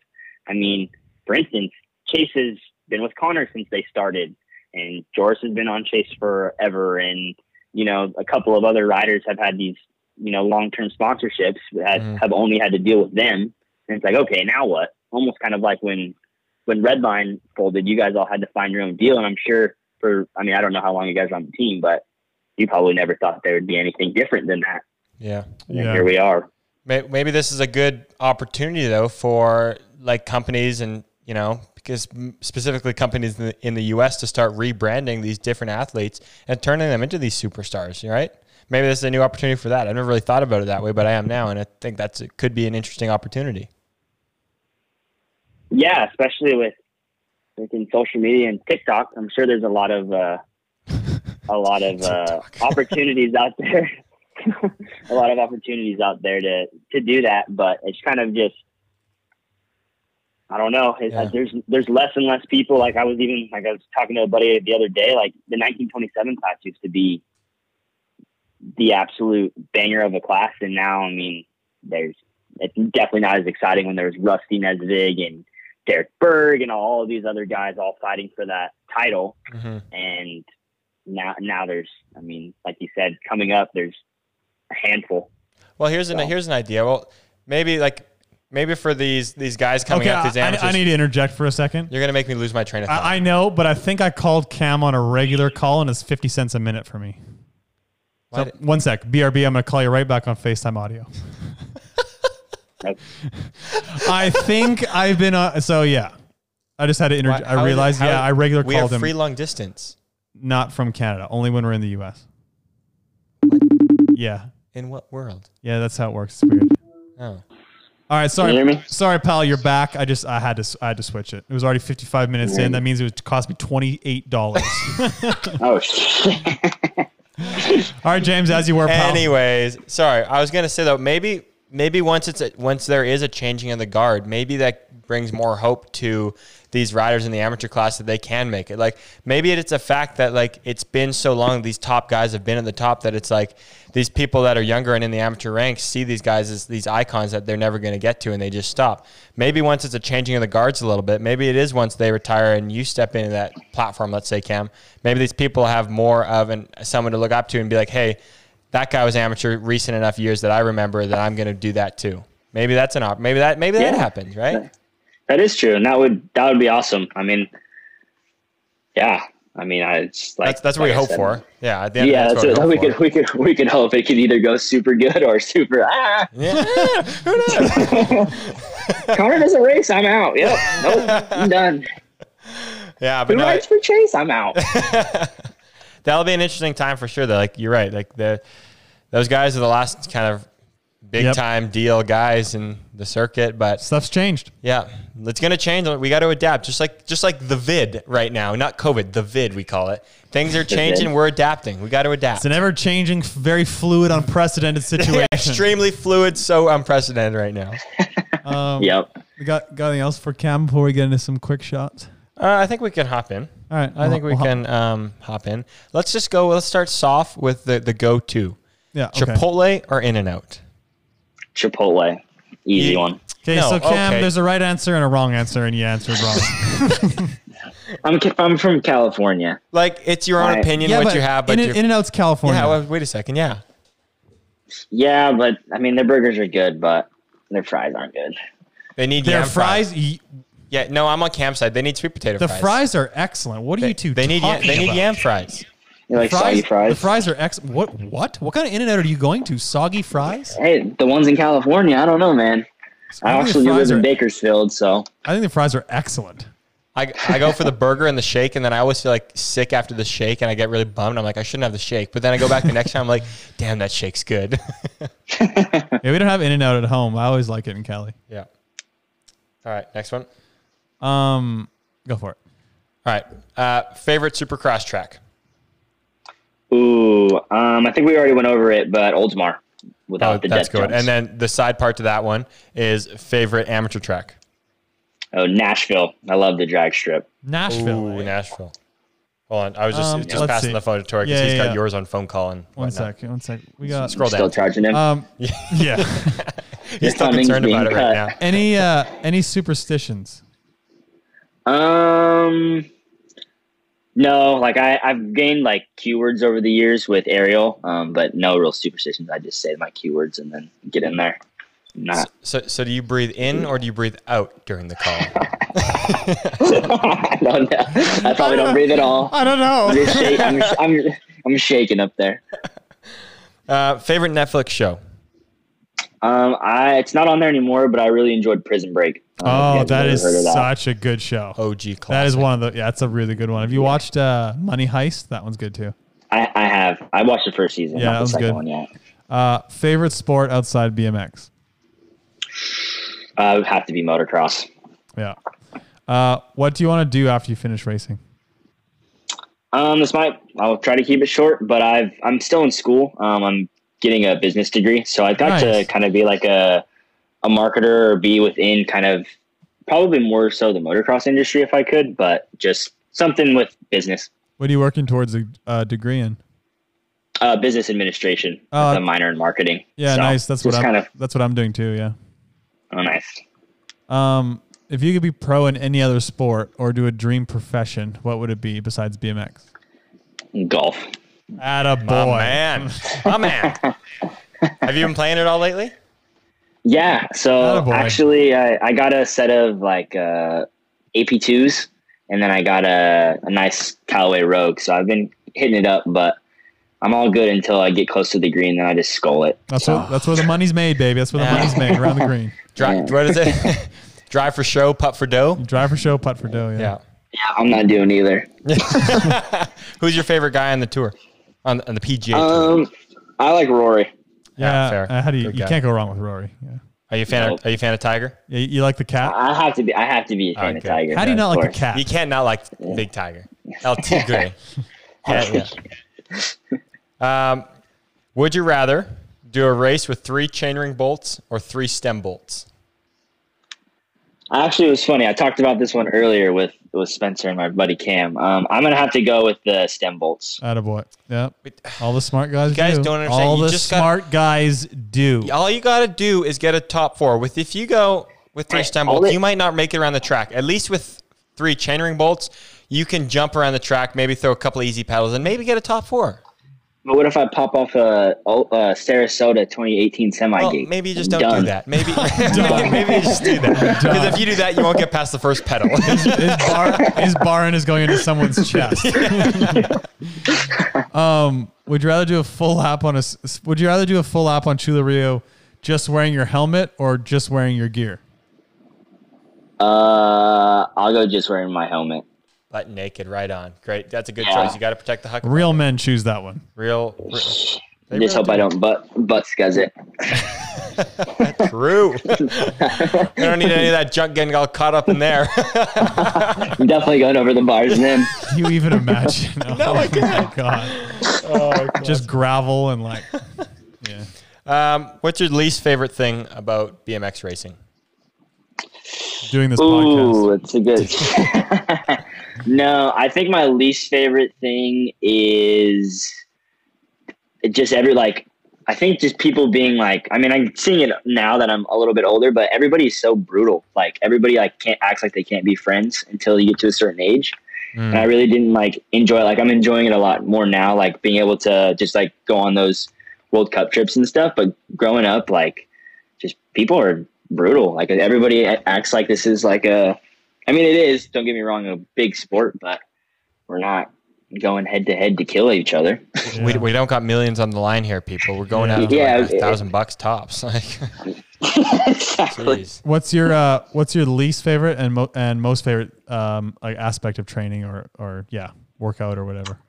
I mean, for instance, Chase has been with Connor since they started, and Joris has been on Chase forever, and you know a couple of other riders have had these you know long term sponsorships that Mhm. have only had to deal with them. And it's like, okay, now what? Almost kind of like when when Redline folded, you guys all had to find your own deal. And I'm sure for, I mean, I don't know how long you guys are on the team, but you probably never thought there would be anything different than that. Yeah. And Yeah. here we are. Maybe this is a good opportunity though for like companies and you know because m- specifically companies in the, in the U.S. to start rebranding these different athletes and turning them into these superstars. Right? Maybe this is a new opportunity for that. I've never really thought about it that way, but I am now, and I think that's it could be an interesting opportunity. Yeah, especially with within social media and TikTok. I'm sure there's a lot of uh, [LAUGHS] a lot of uh, [LAUGHS] opportunities out there. [LAUGHS] a lot of opportunities out there to to do that, but it's kind of just I don't know. It, Yeah. There's there's less and less people. Like I was even like I was talking to a buddy the other day. Like the 1927 class used to be the absolute banger of a class. And now, I mean, there's it's definitely not as exciting when there's Rusty Nesvig and Derek Berg and all of these other guys all fighting for that title. Mhm. And now, now there's, I mean, like you said, coming up, there's a handful. Well, here's an here's an idea. Well, maybe like maybe for these these guys coming Okay, up, these I, amateurs, I need to interject for a second. you're gonna make me lose my train of thought. I, I know, but I think I called Cam on a regular call, and it's fifty cents a minute for me. So, did- one sec, BRB. I'm going to call you right back on Facetime audio. [LAUGHS] I think I've been. Uh, so yeah, I just had to Why- interject. I realized. how- yeah, I regular we called have him. free long distance. not from Canada. Only when we're in the U.S. Yeah, In what world? yeah, that's how it works. It's weird. Oh. All right, sorry, Can you hear me? sorry, pal, you're back. I just I had to I had to switch it. It was already 55 minutes in. That means it would cost me 28 dollars. [LAUGHS] [LAUGHS] Oh, shit. All right, James, as you were, pal. Anyways, sorry. I was gonna say though, maybe maybe once it's a, once there is a changing of the guard, maybe that brings more hope to these riders in the amateur class that they can make it. Like maybe it's a fact that like it's been so long these top guys have been at the top that it's like these people that are younger and in the amateur ranks see these guys as these icons that they're never going to get to and they just stop. Maybe once it's a changing of the guards a little bit, maybe it is once they retire and you step into that platform, let's say Cam, maybe these people have more of an someone to look up to and be like, "Hey, that guy was amateur recent enough years that I remember that I'm going to do that too." Maybe that's an op. Maybe that maybe that Yeah. happens, right? That is true. And that would, that would be awesome. I mean, yeah, I mean, I, it's like, That's that's what we like I hope said, for. Yeah, at the end Yeah, that's day, what, we that's could, we could, we could hope it could either go super good or super, ah, we. Yeah. [LAUGHS] Who knows? [LAUGHS] Connor doesn't race. I'm out. Yep. Nope. I'm done. yeah, but Who no, rides for Chase? I'm out. [LAUGHS] that'll be an interesting time for sure. Though, like you're right. Like the those guys are the last kind of big Yep. time deal guys in the circuit, but Stuff's changed. Yeah, it's gonna change. We got to adapt, just like just like the vid right now, not COVID, the vid we call it. Things are [LAUGHS] changing. We're adapting. We got to adapt. It's an ever changing, very fluid, unprecedented [LAUGHS] situation. Extremely fluid, so unprecedented right now. [LAUGHS] Um, yep. We got, got anything else for Cam before we get into some quick shots? Uh, I think we can hop in. All right. I think we we'll hop- can um, hop in. Let's just go. Let's start soft with the the go to Yeah. Okay. Chipotle or In and Out. Chipotle. Easy You- one. Okay, No, so Cam, okay. there's a right answer and a wrong answer, and you answered wrong. [LAUGHS] I'm, I'm from California. Like it's your own Right. opinion yeah, what you have, but in, you're- in and out's California. yeah. Well, wait a second. Yeah, Yeah, but I mean, their burgers are good, but their fries aren't good. they need Their yam fries, fries. y- Yeah, no, I'm on campsite. They need sweet potato the fries. fries are excellent. What are They, you two they need yam, talking they need yam fries. You like soggy fries? The fries are excellent. What? What? What kind of in and out are you going to? Soggy fries? Hey, the ones in California, I don't know, man. I think the actually live fries in Bakersfield, so I think the fries are excellent. I, I go for the burger and the shake, and then I always feel like sick after the shake, and I get really bummed. I'm like, I shouldn't have the shake. But then I go back the next time, I'm like, damn, that shake's good. [LAUGHS] Yeah, we don't have in and out at home. I always like it in Cali. yeah. All right, next one. Um, go for it. All right, uh, favorite supercross track. Ooh, um, I think we already went over it, but Oldsmar without Oh, the that's death good. jumps. And then the side part to that one is favorite amateur track. oh, Nashville. I love the drag strip. Nashville. Ooh, eh? Nashville. Hold on, I was just Um, just let's passing see. the phone to Tory because Yeah, he's yeah, got yeah. yours on phone call and One whatnot. sec. One sec. We got. Scroll down. Still down. charging him. Um, [LAUGHS] yeah. [LAUGHS] He's still concerned about it right now. any uh any superstitions? Um, no, like I, I've gained like keywords over the years with Arielle, um, but no real superstitions. I just say my keywords and then get in there. Not, So, so do you breathe in or do you breathe out during the call? [LAUGHS] [LAUGHS] I don't know. I probably don't breathe at all. I don't know. I'm just shake, I'm, I'm, I'm shaking up there. Uh, favorite Netflix show. Um, I it's not on there anymore, but I really enjoyed Prison Break. I don't know if Oh, that is that have is ever heard of that. such a good show. OG classic. that is one of the yeah, it's a really good one. Have you watched uh Money Heist? That one's good too. I, I have. I watched the first season, Yeah, not that was second good. one yet. Uh favorite sport outside BMX? Uh, it would have to be motocross. Yeah. Uh what do you want to do after you finish racing? Um, this might. I'll try to keep it short, but I've I'm still in school. Um, I'm getting a business degree, so I've got Nice. to kind of be like a a marketer or be within kind of probably more so the motocross industry if I could, but just something with business. What are you working towards a uh, degree in? Uh, business administration. With a minor in marketing. Yeah, So, nice. That's what I'm. kind of. That's what I'm doing too. Yeah. Oh, nice. Um, if you could be pro in any other sport or do a dream profession, what would it be besides BMX? Golf. Atta My boy. man. My man. [LAUGHS] Have you been playing it all lately? Yeah. So actually, I, I got a set of like uh, AP2s, and then I got a, a nice Callaway Rogue. So I've been hitting it up, but I'm all good until I get close to the green. Then I just skull it. That's what, that's where the money's made, baby. That's where the money's made around the [LAUGHS] green. Drive, what is it? [LAUGHS] Drive for show, putt for dough. Drive for show, putt for dough. Yeah. Yeah. Yeah, I'm not doing either. Who's your favorite guy on the tour? On, on the PGA tour? Um, I like Rory. Yeah. fair. uh, how do you? Good You guy. can't go wrong with Rory. Yeah. Are you a fan? Of, are you a fan of Tiger? Yeah, you like the cat? I have to be. I have to be a fan Alright, of. Tiger. How do you not like the cat? You can't not like Big Tiger. El Tigre. [LAUGHS] yeah, yeah. Um, would you rather do a race with three chainring bolts or three stem bolts? Actually, it was funny. I talked about this one earlier with with Spencer and my buddy Cam. Um, I'm gonna have to go with the stem bolts. out Attaboy. Yeah. All the smart guys. guys do. don't understand. All You the just gotta- smart guys do. All you got to do is get a top four. With if you go with three Hey, stem bolts, it- you might not make it around the track. At least with three chainring bolts, you can jump around the track, maybe throw a couple of easy pedals, and maybe get a top four. But what if I pop off a, a Sarasota 2018 semi Well, gate? maybe you just I'm don't do that. Maybe [LAUGHS] [LAUGHS] maybe you just do that. Because if you do that, you won't get past the first pedal. [LAUGHS] his bar, his barn is going into someone's chest. um, would you rather do a full lap on a? Would you rather do a full lap on Chula Rio, just wearing your helmet or just wearing your gear? Uh, I'll go just wearing my helmet. Butt naked, right on. Great. That's a good Yeah. choice. You got to protect the huck. Real men choose that one. real. real Just They really hope do. I don't butt butt scuzz it. [LAUGHS] [LAUGHS] True. I don't need any of that junk getting all caught up in there. [LAUGHS] I'm definitely going over the bars then. Can you even imagine? no, I can't. God. Oh, Just gravel and like, yeah. um, what's your least favorite thing about BMX racing? Doing this Ooh, podcast. it's a good. No, I think my least favorite thing is just every like. I think just people being like. I mean, I'm seeing it now that I'm a little bit older, but everybody's so brutal. Like everybody like can't acts like they can't be friends until you get to a certain age. Mm. And I really didn't like enjoy. Like I'm enjoying it a lot more now. Like being able to just like go on those World Cup trips and stuff. But growing up, like just people are brutal. Like everybody acts like this is like a. I mean, it is. Don't get me wrong, a big sport, but we're not going head to head to kill each other. [LAUGHS] We, we don't got millions on the line here, people. We're going out Yeah. to like a Yeah. thousand bucks tops. [LAUGHS] Like, exactly. jeez. What's your uh, What's your least favorite and mo- and most favorite um, like aspect of training or or yeah workout or whatever?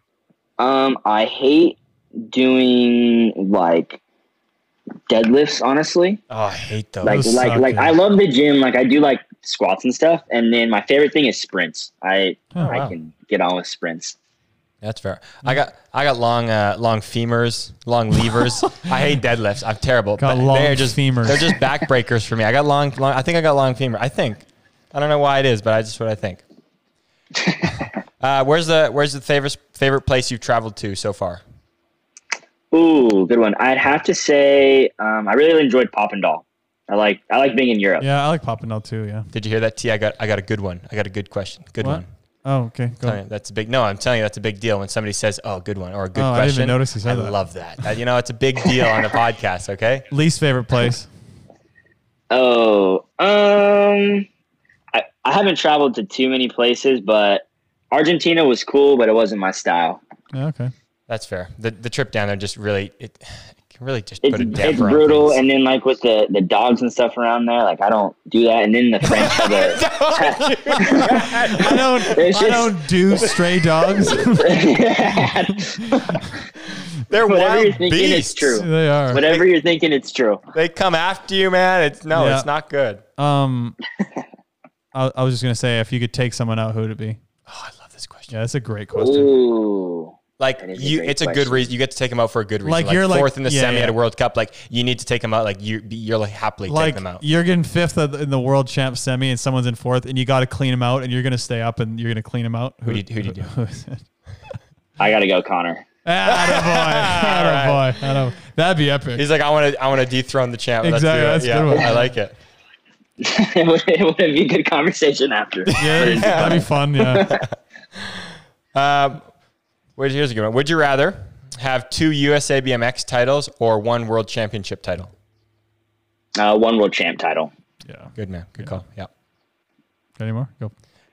Um, I hate doing like deadlifts. Honestly, Oh, I hate those. like Those like suck, like yeah. I love the gym. Like I do like squats and stuff. And then my favorite thing is sprints. I Oh, I wow. can get on with sprints. That's fair. I got I got long uh, long femurs, long levers. [LAUGHS] I hate deadlifts. I'm terrible. Got but long they're just femurs. They're just backbreakers for me. I got long, long. I think I got long femur. I think. I don't know why it is, but I just what I think. [LAUGHS] uh, where's the Where's the favorite favorite place you've traveled to so far? Ooh, good one. I'd have to say um, I really enjoyed Papendal. I like I like being in Europe. Yeah, I like popping out too. Yeah. Did you hear that? T. I got I got a good one. I got a good question. Good What? one. Oh, okay. Go. Telling you, that's a big. No, I'm telling you, that's a big deal when somebody says, "Oh, good one" or a good Oh, I didn't question. even notice you said I that. love that. That- You know, it's a big deal on the [LAUGHS] podcast. Okay. Least favorite place. Oh, um, I, I haven't traveled to too many places, but Argentina was cool, but it wasn't my style. Yeah, okay. That's fair. The the trip down there just really it, it can really just It's, put a it's brutal, things. and then like with the the dogs and stuff around there, like I don't do that. And then the French have a [LAUGHS] [LAUGHS] I don't. It's I just- don't do stray dogs. [LAUGHS] They're whatever wild you're thinking, it's beasts. true. they are. whatever you're thinking, it's true. They come after you, man. It's no, Yeah. it's not good. Um, I, I was just gonna say, if you could take someone out, who would it be? Oh, I love this question. Yeah, that's a great question. Ooh, Like That is a you, great it's a good reason. You get to take them out for a good reason. Like, Like, you're like- fourth in the yeah, semi yeah. at a World Cup. Like you need to take them out. Like you, you're like happily Like take them out. you're getting fifth the- in the world champ semi, and someone's in fourth, and you got to clean them out, and you're gonna stay up, and you're gonna clean them out. Who do you- who do you do? I gotta go, Connor. Attaboy. Attaboy. [LAUGHS] Attaboy. That'd be epic. He's like, I want to, I want to dethrone the champ. Exactly, that's yeah, good one. I like it. [LAUGHS] it would it would be a good conversation after. yeah, that'd be fun. Yeah. Um, [LAUGHS] wait, here's a good one. Would you rather have two USA BMX titles or one World Championship title? Uh, one world champ title. Yeah. Good man. Good call. Yeah. Got any more? Go.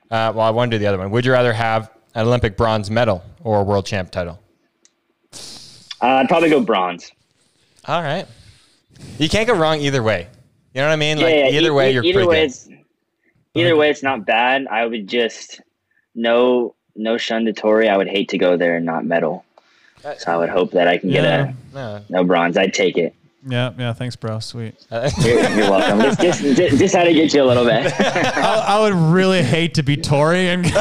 Uh, well, I want to do the other one. Would you rather have an Olympic bronze medal or a world champ title? Uh, I'd probably go bronze. All right. You can't go wrong either way. You know what I mean? Like yeah, yeah, either e- way, e- you're either pretty way, good. it's either way, it's not bad. I would just no no shundatori. I would hate to go there and not medal. So I would hope that I can Yeah. get a No. no bronze. I'd take it. Yeah. Yeah. Thanks, bro. Sweet. [LAUGHS] Uh, You're, you're welcome. Just, just, just, just had to get you a little bit. I, I would really hate to be Tory and [LAUGHS]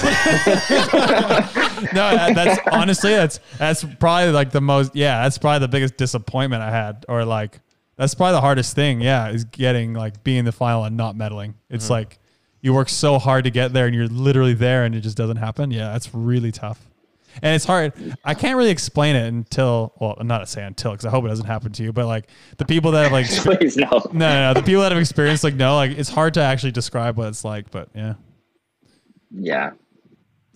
no, that's honestly that's that's probably like the most yeah that's probably the biggest disappointment I had or like that's probably the hardest thing yeah is getting like being the final and not medaling. It's like you work so hard to get there and you're literally there and it just doesn't happen. Yeah, that's really tough. And it's hard. I can't really explain it until, well, not to say until, because I hope it doesn't happen to you. But like the people that have like [LAUGHS] Please no. [LAUGHS] no, no, no. The people that have experienced like no, like it's hard to actually describe what it's like. But yeah, Yeah.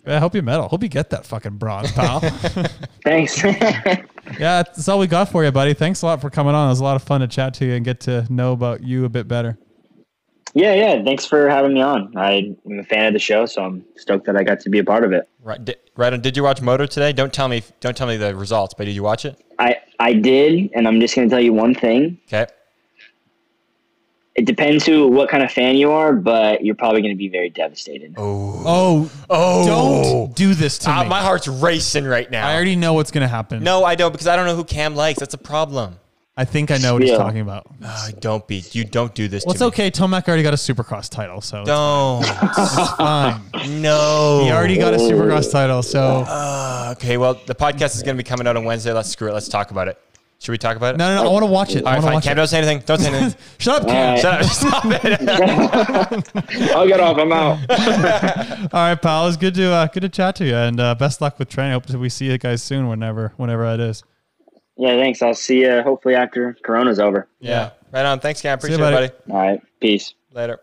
I hope you medal. Hope you get that fucking bronze, pal. [LAUGHS] Thanks. yeah, that's all we got for you, buddy. Thanks a lot for coming on. It was a lot of fun to chat to you and get to know about you a bit better. Yeah, yeah. Thanks for having me on. I'm a fan of the show, so I'm stoked that I got to be a part of it. right. Di- right on. Did you watch Moto today? Don't tell me. Don't tell me the results. But did you watch it? I I did, and I'm just gonna tell you one thing. Okay. It depends who, what kind of fan you are, but you're probably gonna be very devastated. Oh, Oh, don't do this to Uh, me. my heart's racing right now. I already know what's gonna happen. no, I don't because I don't know who Cam likes. That's a problem. I think I know what he's Yeah. talking about. Uh, don't be. You don't do this. Well, it's to me. okay. Tomac already got a Supercross title, so it's Don't. fine. no. He already got a Supercross title, so Uh, okay. Well, the podcast is going to be coming out on Wednesday. Let's screw it. Let's talk about it. Should we talk about it? no, no, no. I want to watch it. All I right, want to fine. watch Cam, don't say anything. Don't say anything. [LAUGHS] Shut up, Cam. All Shut up. [LAUGHS] Stop it. [LAUGHS] I'll get off. I'm out. All right, pal. It's good to uh, good to chat to you, and uh, best luck with training. Hope that we see you guys soon, whenever whenever that is. Yeah, thanks. I'll see you hopefully after Corona's over. yeah. Right on. Thanks, Cam. you, Appreciate it, buddy. buddy. All right. Peace. Later.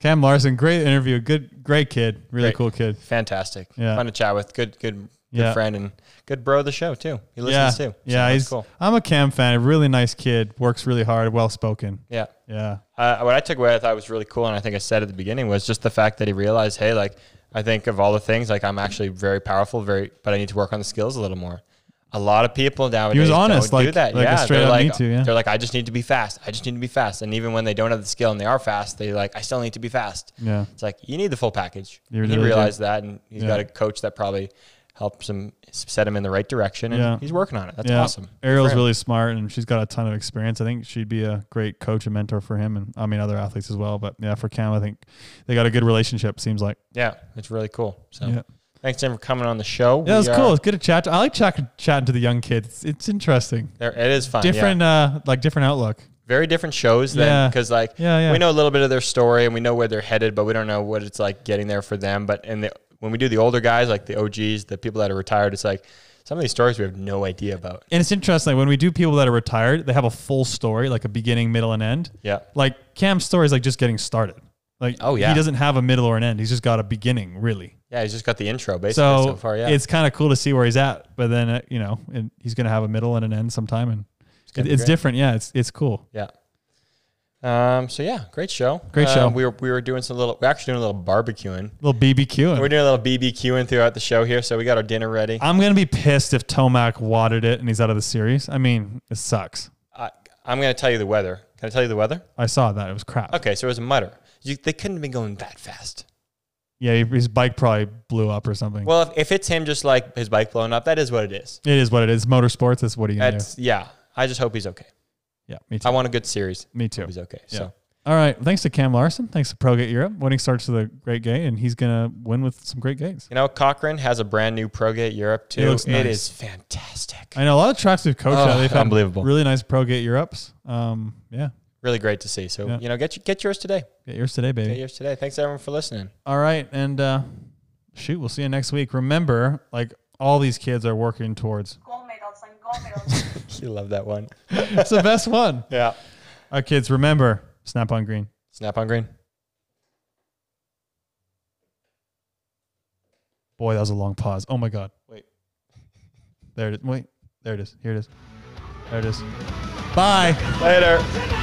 Cam Larson, great interview. Good, great kid. Really Great. cool kid. Fantastic. Yeah. Fun to chat with. Good, good, good Yeah. friend and good bro of the show too. He Yeah, listens too. So yeah. that's He's. cool. I'm a Cam fan. A really nice kid. Works really hard. Well spoken. Yeah. Yeah. Uh, what I took away I thought was really cool, and I think I said at the beginning was just the fact that he realized, hey, like I think of all the things, like I'm actually very powerful, very, but I need to work on the skills a little more. A lot of people nowadays honest, don't do that. like yeah, they're like, too, yeah. they're like, I just need to be fast. I just need to be fast. And even when they don't have the skill and they are fast, they like, I still need to be fast. Yeah. It's like you need the full package. You he really do. realized that, and he's Yeah. got a coach that probably helps him set him in the right direction, and Yeah. he's working on it. That's yeah. awesome. Arielle's really smart, and she's got a ton of experience. I think she'd be a great coach and mentor for him, and I mean other athletes as well. But yeah, for Cam, I think they got a good relationship. Seems like. yeah, it's really cool. So. Yeah. Thanks, Tim, for coming on the show. Yeah, it was We cool. It's good to chat. I like chat, chatting to the young kids. It's, it's interesting. There, it is fun. yeah. Different, uh, like different outlook. very different shows Yeah. then because like Yeah, yeah. we know a little bit of their story and we know where they're headed but we don't know what it's like getting there for them but in the when we do the older guys like the og's the people that are retired it's like some of these stories we have no idea about And it's interesting when we do people that are retired, they have a full story, like a beginning, middle, and end. yeah Like Cam's story is like just getting started. Like, Oh, yeah. he doesn't have a middle or an end. He's just got a beginning, really. yeah he's just got the intro basically so, So, far yeah it's kind of cool to see where he's at. But then, uh, you know, and he's going to have a middle and an end sometime, and gonna it, it's different. Yeah, it's it's cool. yeah um so yeah great show Great Uh, show. we were we were doing some little we're actually doing a little barbecuing little BBQ. we're doing a little bbqing throughout the show here so we got our dinner ready I'm gonna be pissed if Tomac wadded it and he's out of the series. I mean, it sucks. I, i'm going to tell you the weather can i tell you the weather I saw that it was crap. okay so it was a mutter you, they couldn't have been going that fast Yeah, his bike probably blew up or something. Well, if, if it's him just like his bike blowing up, that is what it is. it is what it is. Motorsports. That's what are you gonna yeah. I just hope he's okay. Yeah, me too. I want a good series. me too. He's okay. Yeah. So All right. Thanks to Cam Larson. Thanks to ProGate Europe. Winning starts with a great gate, and he's gonna win with some great gates. you know, Cochran has a brand new ProGate Europe too. It looks nice. is fantastic. I know a lot of tracks we've coached Oh. They've had unbelievable. really nice ProGate Europes. Um, yeah, Really great to see. So Yeah. you know, get get yours today. get yours today, baby. Get yours today. Thanks everyone for listening. All right, and uh, shoot, we'll see you next week. Remember, like all these kids are working towards. Gold medals and gold medals. [LAUGHS] You love that one. It's the best one. [LAUGHS] yeah. All right, kids, remember snap on green. Snap on green. Boy, that was a long pause. Oh my God. Wait. There it is. Wait. There it is. Here it is. There it is. Bye. Later.